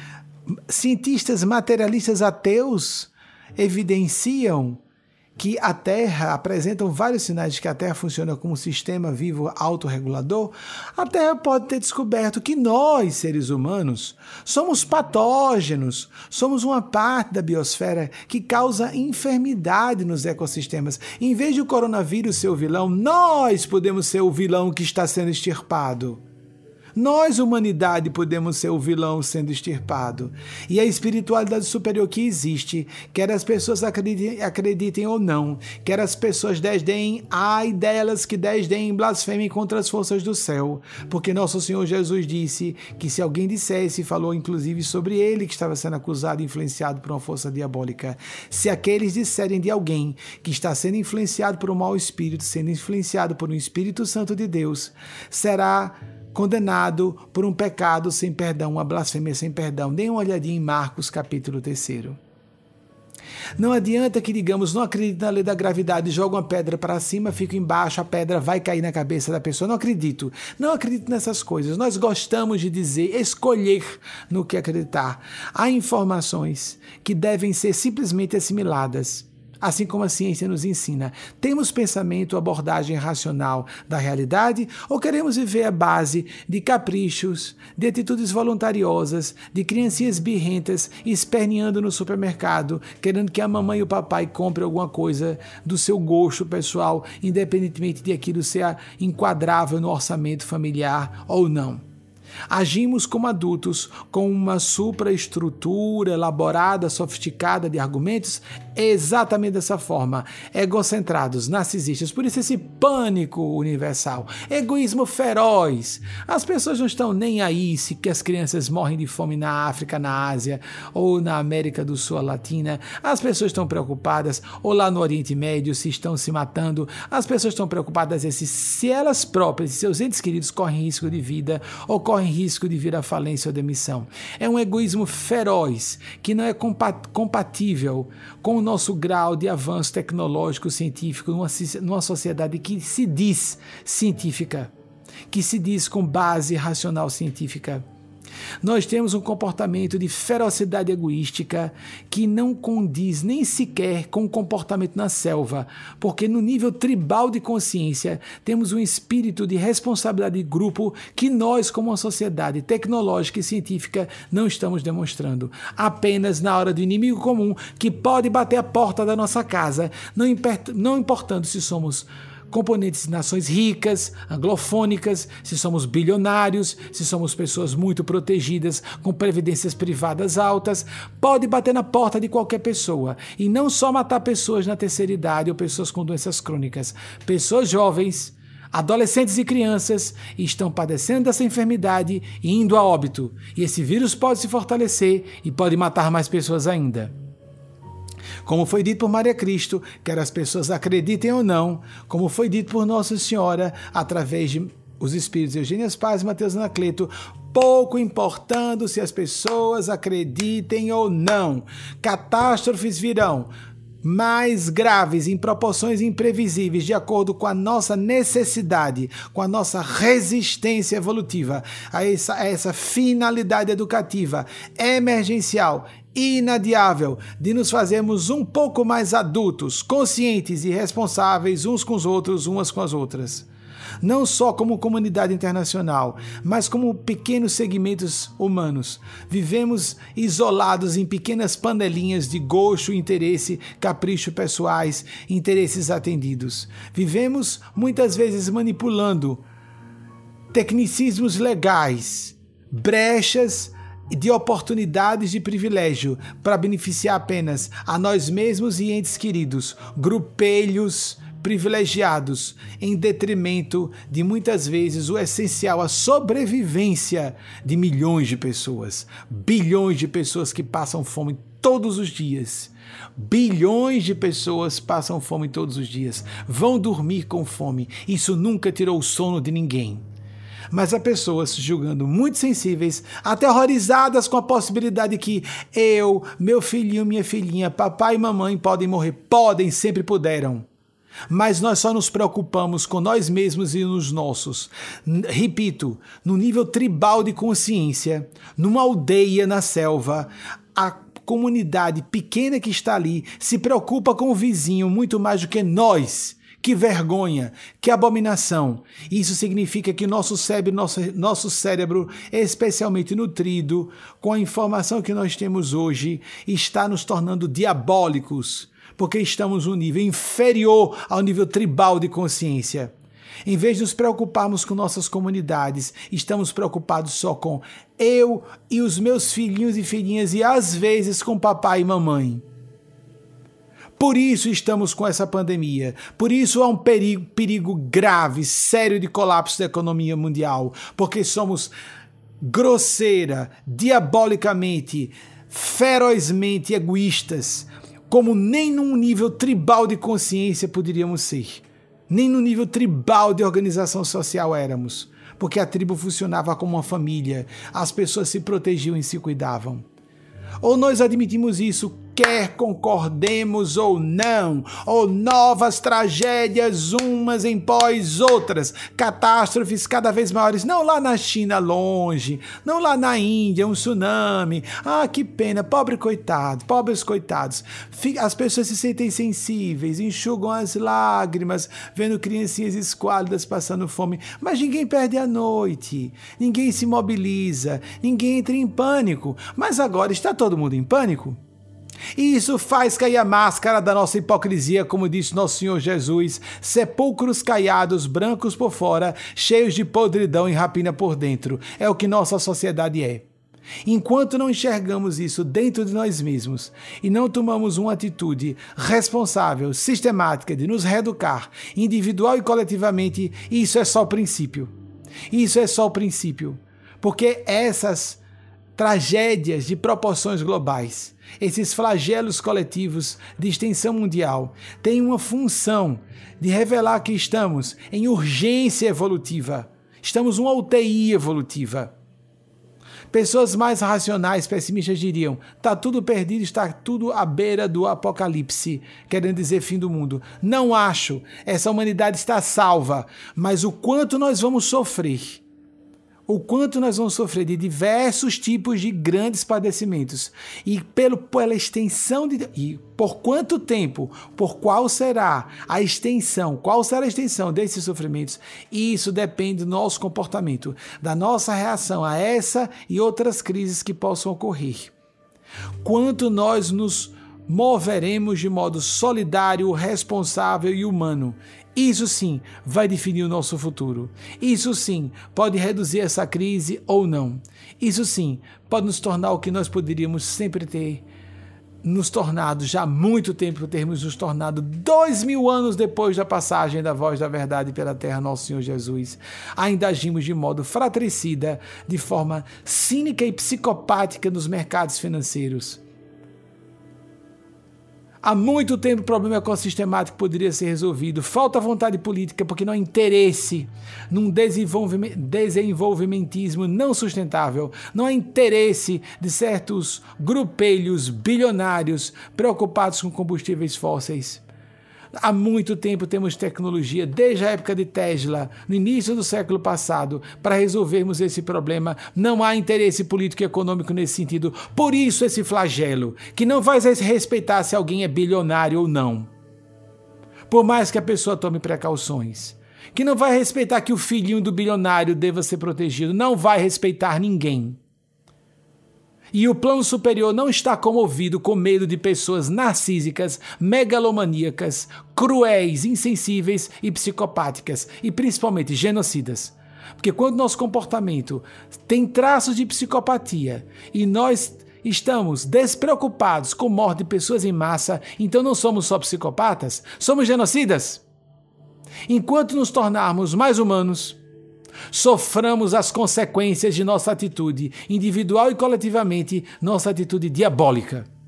cientistas materialistas ateus evidenciam que a Terra apresentam vários sinais de que a Terra funciona como um sistema vivo autorregulador, a Terra pode ter descoberto que nós, seres humanos, somos patógenos, somos uma parte da biosfera que causa enfermidade nos ecossistemas. Em vez de o coronavírus ser o vilão, nós podemos ser o vilão que está sendo extirpado. Nós, humanidade, podemos ser o vilão sendo extirpado. E a espiritualidade superior que existe, quer as pessoas acreditem, acreditem ou não, quer as pessoas desdeem, ai delas que desdeem blasfemem contra as forças do céu. Porque nosso Senhor Jesus disse que se alguém dissesse, falou inclusive sobre ele que estava sendo acusado e influenciado por uma força diabólica, se aqueles disserem de alguém que está sendo influenciado por um mau espírito, sendo influenciado por um Espírito Santo de Deus, será condenado por um pecado sem perdão, uma blasfêmia sem perdão. Dê uma olhadinha em Marcos capítulo 3. Não adianta que digamos, não acredito na lei da gravidade, joga uma pedra para cima, fica embaixo, a pedra vai cair na cabeça da pessoa. Não acredito. Não acredito nessas coisas. Nós gostamos de dizer, escolher no que acreditar. Há informações que devem ser simplesmente assimiladas assim como a ciência nos ensina. Temos pensamento, abordagem racional da realidade ou queremos viver à base de caprichos, de atitudes voluntariosas, de criancinhas birrentas esperneando no supermercado, querendo que a mamãe e o papai comprem alguma coisa do seu gosto pessoal, independentemente de aquilo ser enquadrável no orçamento familiar ou não. Agimos como adultos com uma supraestrutura elaborada, sofisticada de argumentos exatamente dessa forma, egocentrados, narcisistas. Por isso esse pânico universal, egoísmo feroz. As pessoas não estão nem aí se que as crianças morrem de fome na África, na Ásia ou na América do Sul Latina. As pessoas estão preocupadas ou lá no Oriente Médio se estão se matando. As pessoas estão preocupadas se, se elas próprias e seus entes queridos correm risco de vida ou correm risco de vir à falência ou demissão. É um egoísmo feroz que não é compatível com o nosso grau de avanço tecnológico científico numa, numa sociedade que se diz científica, que se diz com base racional científica. Nós temos um comportamento de ferocidade egoística que não condiz nem sequer com o comportamento na selva, porque no nível tribal de consciência temos um espírito de responsabilidade de grupo que nós, como uma sociedade tecnológica e científica, não estamos demonstrando. Apenas na hora do inimigo comum que pode bater a porta da nossa casa, não, importando se somos componentes de nações ricas, anglofônicas, se somos bilionários, se somos pessoas muito protegidas, com previdências privadas altas, pode bater na porta de qualquer pessoa e não só matar pessoas na terceira idade ou pessoas com doenças crônicas, pessoas jovens. Adolescentes e crianças estão padecendo dessa enfermidade e indo a óbito, e esse vírus pode se fortalecer e pode matar mais pessoas ainda. Como foi dito por Maria Cristo, quer as pessoas acreditem ou não, como foi dito por Nossa Senhora através de os espíritos Eugênias Paz e Mateus Anacleto, pouco importando se as pessoas acreditem ou não. Catástrofes virão mais graves em proporções imprevisíveis, de acordo com a nossa necessidade, com a nossa resistência evolutiva a essa, a essa finalidade educativa emergencial inadiável de nos fazermos um pouco mais adultos, conscientes e responsáveis uns com os outros, umas com as outras. Não só como comunidade internacional, mas como pequenos segmentos humanos. Vivemos isolados em pequenas panelinhas de gosto, interesse, capricho pessoais, interesses atendidos. Vivemos muitas vezes manipulando tecnicismos legais, brechas de oportunidades de privilégio para beneficiar apenas a nós mesmos e entes queridos, grupelhos privilegiados, em detrimento de muitas vezes o essencial, a sobrevivência de milhões de pessoas, bilhões de pessoas que passam fome todos os dias. Bilhões de pessoas passam fome todos os dias, vão dormir com fome. Isso nunca tirou o sono de ninguém mas há pessoas julgando muito sensíveis, aterrorizadas com a possibilidade que eu, meu filhinho, minha filhinha, papai e mamãe podem morrer. Podem, sempre puderam. Mas nós só nos preocupamos com nós mesmos e nos nossos. Repito, no nível tribal de consciência, numa aldeia na selva, a comunidade pequena que está ali se preocupa com o vizinho muito mais do que nós que vergonha, que abominação. Isso significa que nosso cérebro, nosso, nosso cérebro, especialmente nutrido com a informação que nós temos hoje, está nos tornando diabólicos, porque estamos um nível inferior ao nível tribal de consciência. Em vez de nos preocuparmos com nossas comunidades, estamos preocupados só com eu e os meus filhinhos e filhinhas e às vezes com papai e mamãe. Por isso estamos com essa pandemia. Por isso há um perigo, perigo grave, sério de colapso da economia mundial. Porque somos grosseira, diabolicamente, ferozmente egoístas, como nem num nível tribal de consciência poderíamos ser. Nem no nível tribal de organização social éramos. Porque a tribo funcionava como uma família, as pessoas se protegiam e se cuidavam. Ou nós admitimos isso quer concordemos ou não, ou novas tragédias umas em pós outras, catástrofes cada vez maiores, não lá na China longe, não lá na Índia, um tsunami. Ah, que pena, pobre coitado, pobres coitados. As pessoas se sentem sensíveis, enxugam as lágrimas, vendo criancinhas esquálidas passando fome, mas ninguém perde a noite, ninguém se mobiliza, ninguém entra em pânico. Mas agora está todo mundo em pânico? E isso faz cair a máscara da nossa hipocrisia, como disse nosso Senhor Jesus: sepulcros caiados, brancos por fora, cheios de podridão e rapina por dentro. É o que nossa sociedade é. Enquanto não enxergamos isso dentro de nós mesmos e não tomamos uma atitude responsável, sistemática de nos reeducar, individual e coletivamente, isso é só o princípio. Isso é só o princípio. Porque essas tragédias de proporções globais, esses flagelos coletivos de extensão mundial, têm uma função de revelar que estamos em urgência evolutiva, estamos uma UTI evolutiva. Pessoas mais racionais, pessimistas diriam: está tudo perdido, está tudo à beira do apocalipse, querendo dizer fim do mundo. Não acho. Essa humanidade está salva, mas o quanto nós vamos sofrer o quanto nós vamos sofrer de diversos tipos de grandes padecimentos e pelo, pela extensão de e por quanto tempo, por qual será a extensão, qual será a extensão desses sofrimentos, isso depende do nosso comportamento, da nossa reação a essa e outras crises que possam ocorrer. Quanto nós nos moveremos de modo solidário, responsável e humano. Isso sim vai definir o nosso futuro. Isso sim pode reduzir essa crise ou não. Isso sim pode nos tornar o que nós poderíamos sempre ter nos tornado, já há muito tempo termos nos tornado, dois mil anos depois da passagem da voz da verdade pela terra, nosso Senhor Jesus, ainda agimos de modo fratricida, de forma cínica e psicopática nos mercados financeiros. Há muito tempo o problema ecossistemático poderia ser resolvido. Falta vontade política porque não há interesse num desenvolvimentismo não sustentável. Não há interesse de certos grupelhos bilionários preocupados com combustíveis fósseis. Há muito tempo temos tecnologia, desde a época de Tesla, no início do século passado, para resolvermos esse problema. Não há interesse político e econômico nesse sentido. Por isso, esse flagelo, que não vai respeitar se alguém é bilionário ou não. Por mais que a pessoa tome precauções. Que não vai respeitar que o filhinho do bilionário deva ser protegido. Não vai respeitar ninguém. E o plano superior não está comovido com medo de pessoas narcísicas, megalomaníacas, cruéis, insensíveis e psicopáticas, e principalmente genocidas. Porque quando nosso comportamento tem traços de psicopatia e nós estamos despreocupados com morte de pessoas em massa, então não somos só psicopatas, somos genocidas. Enquanto nos tornarmos mais humanos, soframos as consequências de nossa atitude, individual e coletivamente, nossa atitude diabólica.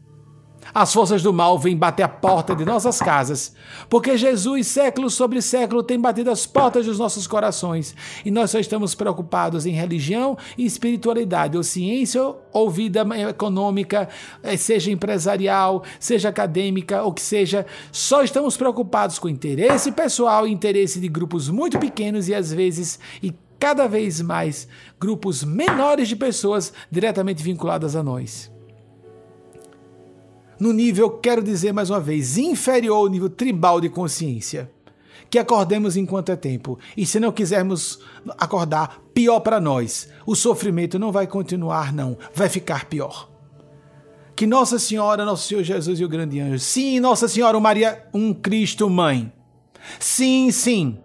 As forças do mal vêm bater a porta de nossas casas, porque Jesus, século sobre século, tem batido as portas dos nossos corações. E nós só estamos preocupados em religião e espiritualidade, ou ciência ou vida econômica, eh, seja empresarial, seja acadêmica, ou que seja, só estamos preocupados com interesse pessoal e interesse de grupos muito pequenos e às vezes e cada vez mais grupos menores de pessoas diretamente vinculadas a nós no nível, quero dizer mais uma vez, inferior ao nível tribal de consciência. Que acordemos enquanto é tempo. E se não quisermos acordar, pior para nós. O sofrimento não vai continuar, não. Vai ficar pior. Que Nossa Senhora, Nosso Senhor Jesus e o grande anjo. Sim, Nossa Senhora, Maria, um Cristo mãe. Sim, sim.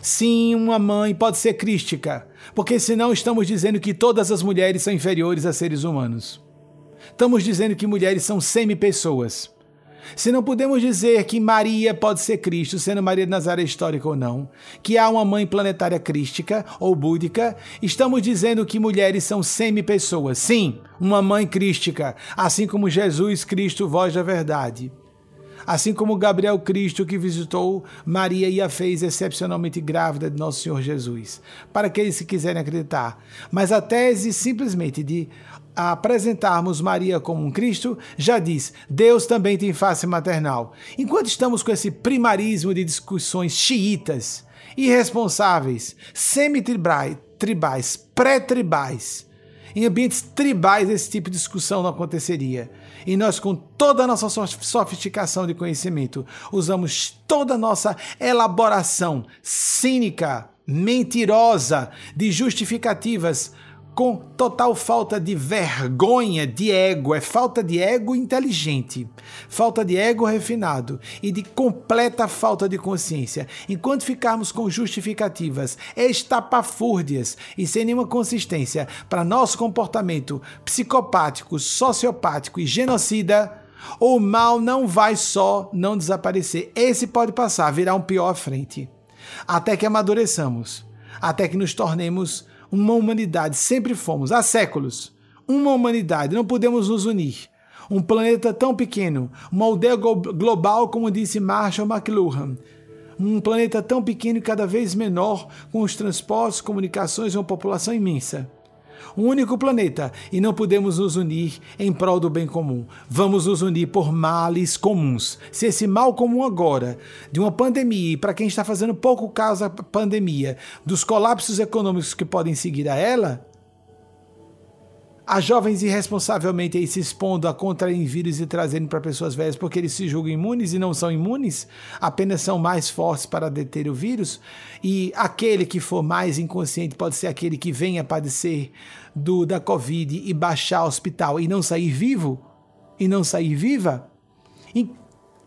Sim, uma mãe pode ser crística, porque senão estamos dizendo que todas as mulheres são inferiores a seres humanos. Estamos dizendo que mulheres são semi-pessoas. Se não podemos dizer que Maria pode ser Cristo, sendo Maria de Nazaré histórica ou não, que há uma mãe planetária crística ou búdica, estamos dizendo que mulheres são semi-pessoas. Sim, uma mãe crística, assim como Jesus Cristo, voz da verdade. Assim como Gabriel Cristo que visitou Maria e a fez excepcionalmente grávida de nosso Senhor Jesus. Para aqueles que quiserem acreditar. Mas a tese simplesmente de a apresentarmos Maria como um Cristo, já diz: Deus também tem face maternal. Enquanto estamos com esse primarismo de discussões xiitas, irresponsáveis, semi-tribais, pré-tribais, em ambientes tribais esse tipo de discussão não aconteceria. E nós, com toda a nossa sofisticação de conhecimento, usamos toda a nossa elaboração cínica, mentirosa de justificativas com total falta de vergonha, de ego, é falta de ego inteligente, falta de ego refinado e de completa falta de consciência. Enquanto ficarmos com justificativas estapafúrdias e sem nenhuma consistência para nosso comportamento psicopático, sociopático e genocida, o mal não vai só não desaparecer, esse pode passar, virar um pior à frente. Até que amadureçamos, até que nos tornemos uma humanidade, sempre fomos, há séculos, uma humanidade, não podemos nos unir. Um planeta tão pequeno, uma aldeia global, como disse Marshall McLuhan. Um planeta tão pequeno e cada vez menor, com os transportes, comunicações e uma população imensa um único planeta e não podemos nos unir em prol do bem comum. Vamos nos unir por males comuns. Se esse mal comum agora, de uma pandemia, e para quem está fazendo pouco caso da pandemia, dos colapsos econômicos que podem seguir a ela, Há jovens irresponsavelmente aí se expondo a contrair vírus e trazendo para pessoas velhas porque eles se julgam imunes e não são imunes, apenas são mais fortes para deter o vírus. E aquele que for mais inconsciente pode ser aquele que venha padecer do da Covid e baixar ao hospital e não sair vivo e não sair viva.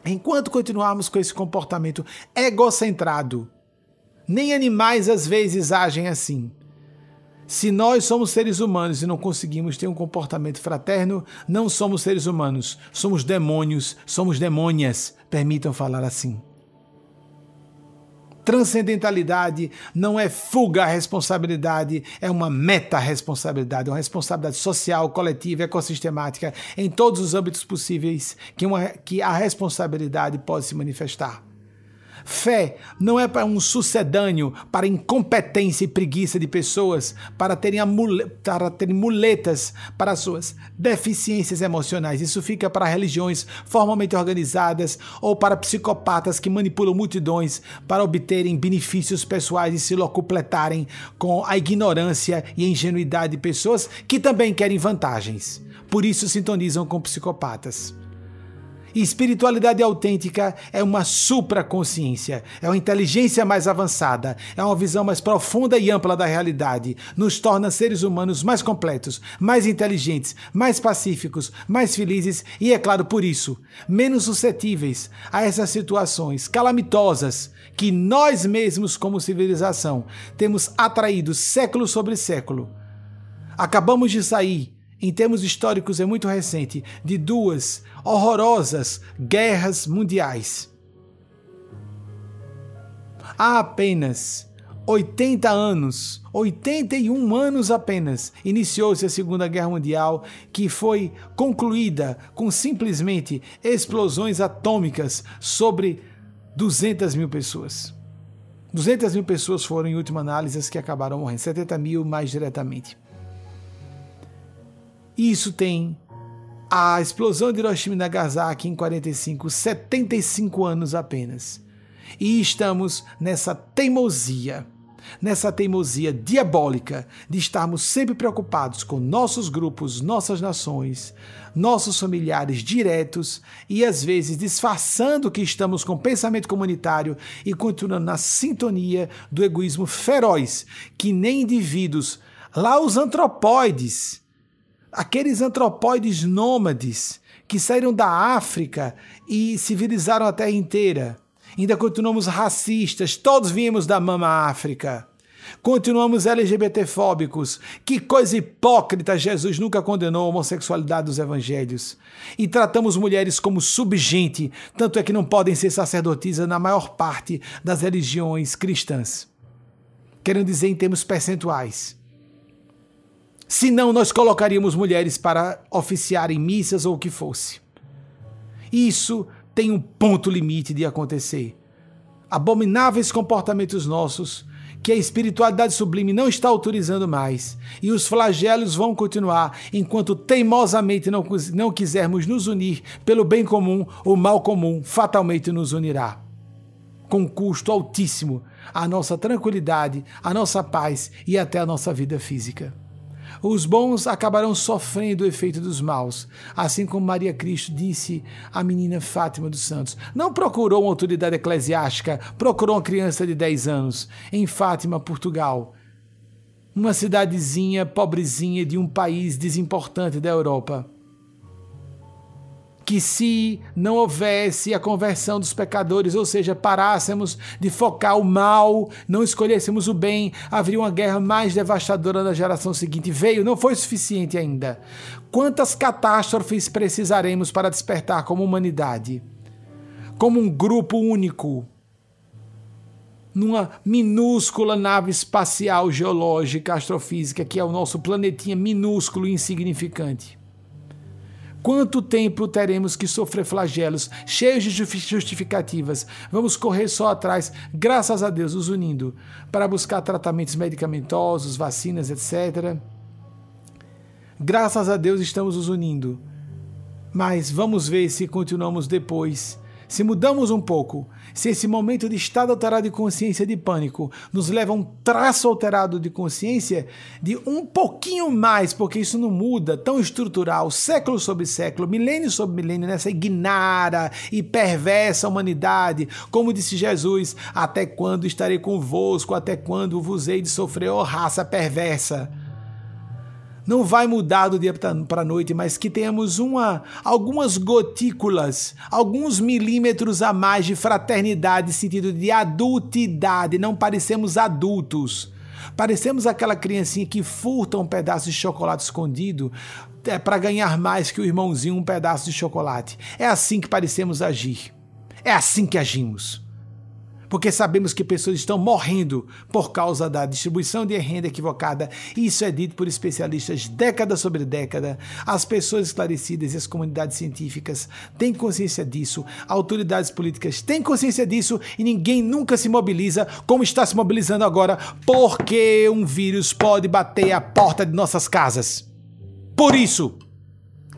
Enquanto continuarmos com esse comportamento egocentrado, nem animais às vezes agem assim. Se nós somos seres humanos e não conseguimos ter um comportamento fraterno, não somos seres humanos, somos demônios, somos demônias, permitam falar assim. Transcendentalidade não é fuga à responsabilidade, é uma meta-responsabilidade, uma responsabilidade social, coletiva, ecossistemática, em todos os âmbitos possíveis que, uma, que a responsabilidade pode se manifestar. Fé não é para um sucedâneo, para incompetência e preguiça de pessoas, para terem, para terem muletas para suas deficiências emocionais. Isso fica para religiões formalmente organizadas ou para psicopatas que manipulam multidões para obterem benefícios pessoais e se locupletarem com a ignorância e a ingenuidade de pessoas que também querem vantagens. Por isso sintonizam com psicopatas. E espiritualidade autêntica é uma supraconsciência, é uma inteligência mais avançada, é uma visão mais profunda e ampla da realidade. Nos torna seres humanos mais completos, mais inteligentes, mais pacíficos, mais felizes e, é claro, por isso, menos suscetíveis a essas situações calamitosas que nós mesmos, como civilização, temos atraído século sobre século. Acabamos de sair em termos históricos é muito recente, de duas horrorosas guerras mundiais. Há apenas 80 anos, 81 anos apenas, iniciou-se a Segunda Guerra Mundial, que foi concluída com simplesmente explosões atômicas sobre 200 mil pessoas. 200 mil pessoas foram, em última análise, as que acabaram morrendo, 70 mil mais diretamente. E isso tem a explosão de Hiroshima e Nagasaki em 45, 75 anos apenas. E estamos nessa teimosia, nessa teimosia diabólica de estarmos sempre preocupados com nossos grupos, nossas nações, nossos familiares diretos e às vezes disfarçando que estamos com pensamento comunitário e continuando na sintonia do egoísmo feroz que nem indivíduos, lá os antropóides, aqueles antropóides nômades que saíram da África e civilizaram a Terra inteira. Ainda continuamos racistas, todos vimos da mama África. Continuamos LGBTfóbicos. Que coisa hipócrita! Jesus nunca condenou a homossexualidade dos evangelhos. E tratamos mulheres como subgente, tanto é que não podem ser sacerdotisas na maior parte das religiões cristãs. Querendo dizer em termos percentuais. Senão, nós colocaríamos mulheres para oficiar em missas ou o que fosse. Isso tem um ponto limite de acontecer. Abomináveis comportamentos nossos que a espiritualidade sublime não está autorizando mais, e os flagelos vão continuar enquanto teimosamente não, não quisermos nos unir pelo bem comum, o mal comum fatalmente nos unirá. Com custo altíssimo à nossa tranquilidade, à nossa paz e até à nossa vida física. Os bons acabarão sofrendo o efeito dos maus, assim como Maria Cristo disse à menina Fátima dos Santos. Não procurou uma autoridade eclesiástica, procurou uma criança de 10 anos, em Fátima, Portugal. Uma cidadezinha pobrezinha de um país desimportante da Europa que se não houvesse a conversão dos pecadores, ou seja, parássemos de focar o mal, não escolhêssemos o bem, haveria uma guerra mais devastadora na geração seguinte. Veio, não foi suficiente ainda. Quantas catástrofes precisaremos para despertar como humanidade? Como um grupo único, numa minúscula nave espacial geológica astrofísica que é o nosso planetinha minúsculo e insignificante. Quanto tempo teremos que sofrer flagelos cheios de justificativas? Vamos correr só atrás, graças a Deus, nos unindo para buscar tratamentos medicamentosos, vacinas, etc. Graças a Deus estamos nos unindo. Mas vamos ver se continuamos depois se mudamos um pouco, se esse momento de estado alterado de consciência de pânico nos leva a um traço alterado de consciência de um pouquinho mais, porque isso não muda, tão estrutural, século sobre século, milênio sobre milênio, nessa ignara e perversa humanidade, como disse Jesus: Até quando estarei convosco? Até quando vos hei de sofrer, oh, raça perversa? Não vai mudar do dia para a noite, mas que tenhamos uma, algumas gotículas, alguns milímetros a mais de fraternidade, sentido de adultidade, não parecemos adultos. Parecemos aquela criancinha que furta um pedaço de chocolate escondido é, para ganhar mais que o irmãozinho um pedaço de chocolate. É assim que parecemos agir. É assim que agimos porque sabemos que pessoas estão morrendo por causa da distribuição de renda equivocada. Isso é dito por especialistas década sobre década. As pessoas esclarecidas e as comunidades científicas têm consciência disso, autoridades políticas têm consciência disso e ninguém nunca se mobiliza como está se mobilizando agora, porque um vírus pode bater a porta de nossas casas. Por isso,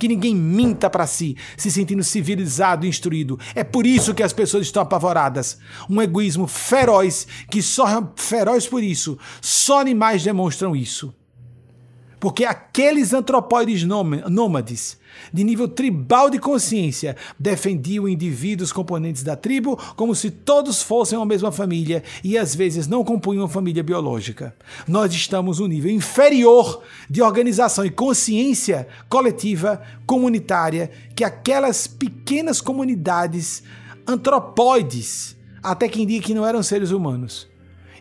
que ninguém minta para si, se sentindo civilizado e instruído. É por isso que as pessoas estão apavoradas. Um egoísmo feroz, que só feroz por isso. Só animais demonstram isso. Porque aqueles antropóides nômades, de nível tribal de consciência, defendiam indivíduos componentes da tribo como se todos fossem uma mesma família e às vezes não compunham família biológica. Nós estamos no nível inferior de organização e consciência coletiva, comunitária, que aquelas pequenas comunidades antropóides, até quem diga que não eram seres humanos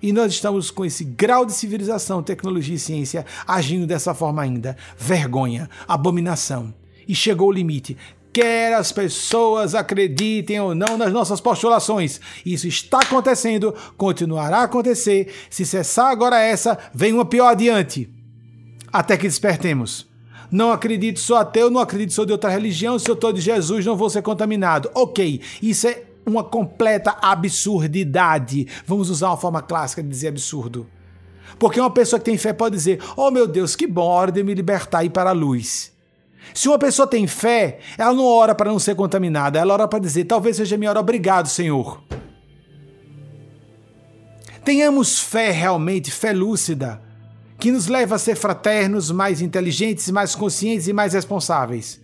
e nós estamos com esse grau de civilização, tecnologia e ciência agindo dessa forma ainda. Vergonha, abominação. E chegou o limite. Quer as pessoas acreditem ou não nas nossas postulações. Isso está acontecendo, continuará a acontecer. Se cessar agora essa, vem uma pior adiante. Até que despertemos. Não acredito, sou ateu, não acredito, sou de outra religião, se eu estou de Jesus, não vou ser contaminado. Ok, isso é uma completa absurdidade. Vamos usar uma forma clássica de dizer absurdo. Porque uma pessoa que tem fé pode dizer: Oh meu Deus, que bom, hora de me libertar e ir para a luz. Se uma pessoa tem fé, ela não ora para não ser contaminada, ela ora para dizer: Talvez seja minha hora, obrigado, Senhor. Tenhamos fé realmente, fé lúcida, que nos leva a ser fraternos, mais inteligentes, mais conscientes e mais responsáveis.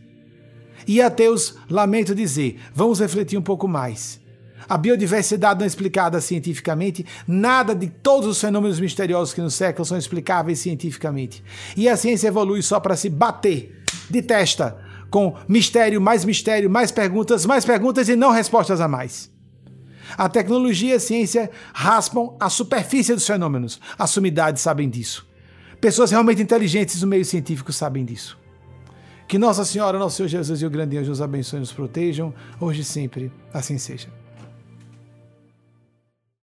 E ateus, lamento dizer, vamos refletir um pouco mais. A biodiversidade não é explicada cientificamente, nada de todos os fenômenos misteriosos que nos cercam são explicáveis cientificamente. E a ciência evolui só para se bater de testa com mistério, mais mistério, mais perguntas, mais perguntas e não respostas a mais. A tecnologia e a ciência raspam a superfície dos fenômenos. As sumidades sabem disso. Pessoas realmente inteligentes do meio científico sabem disso. Que Nossa Senhora, Nosso Senhor Jesus e o grande anjo os abençoe e nos protejam, hoje e sempre. Assim seja.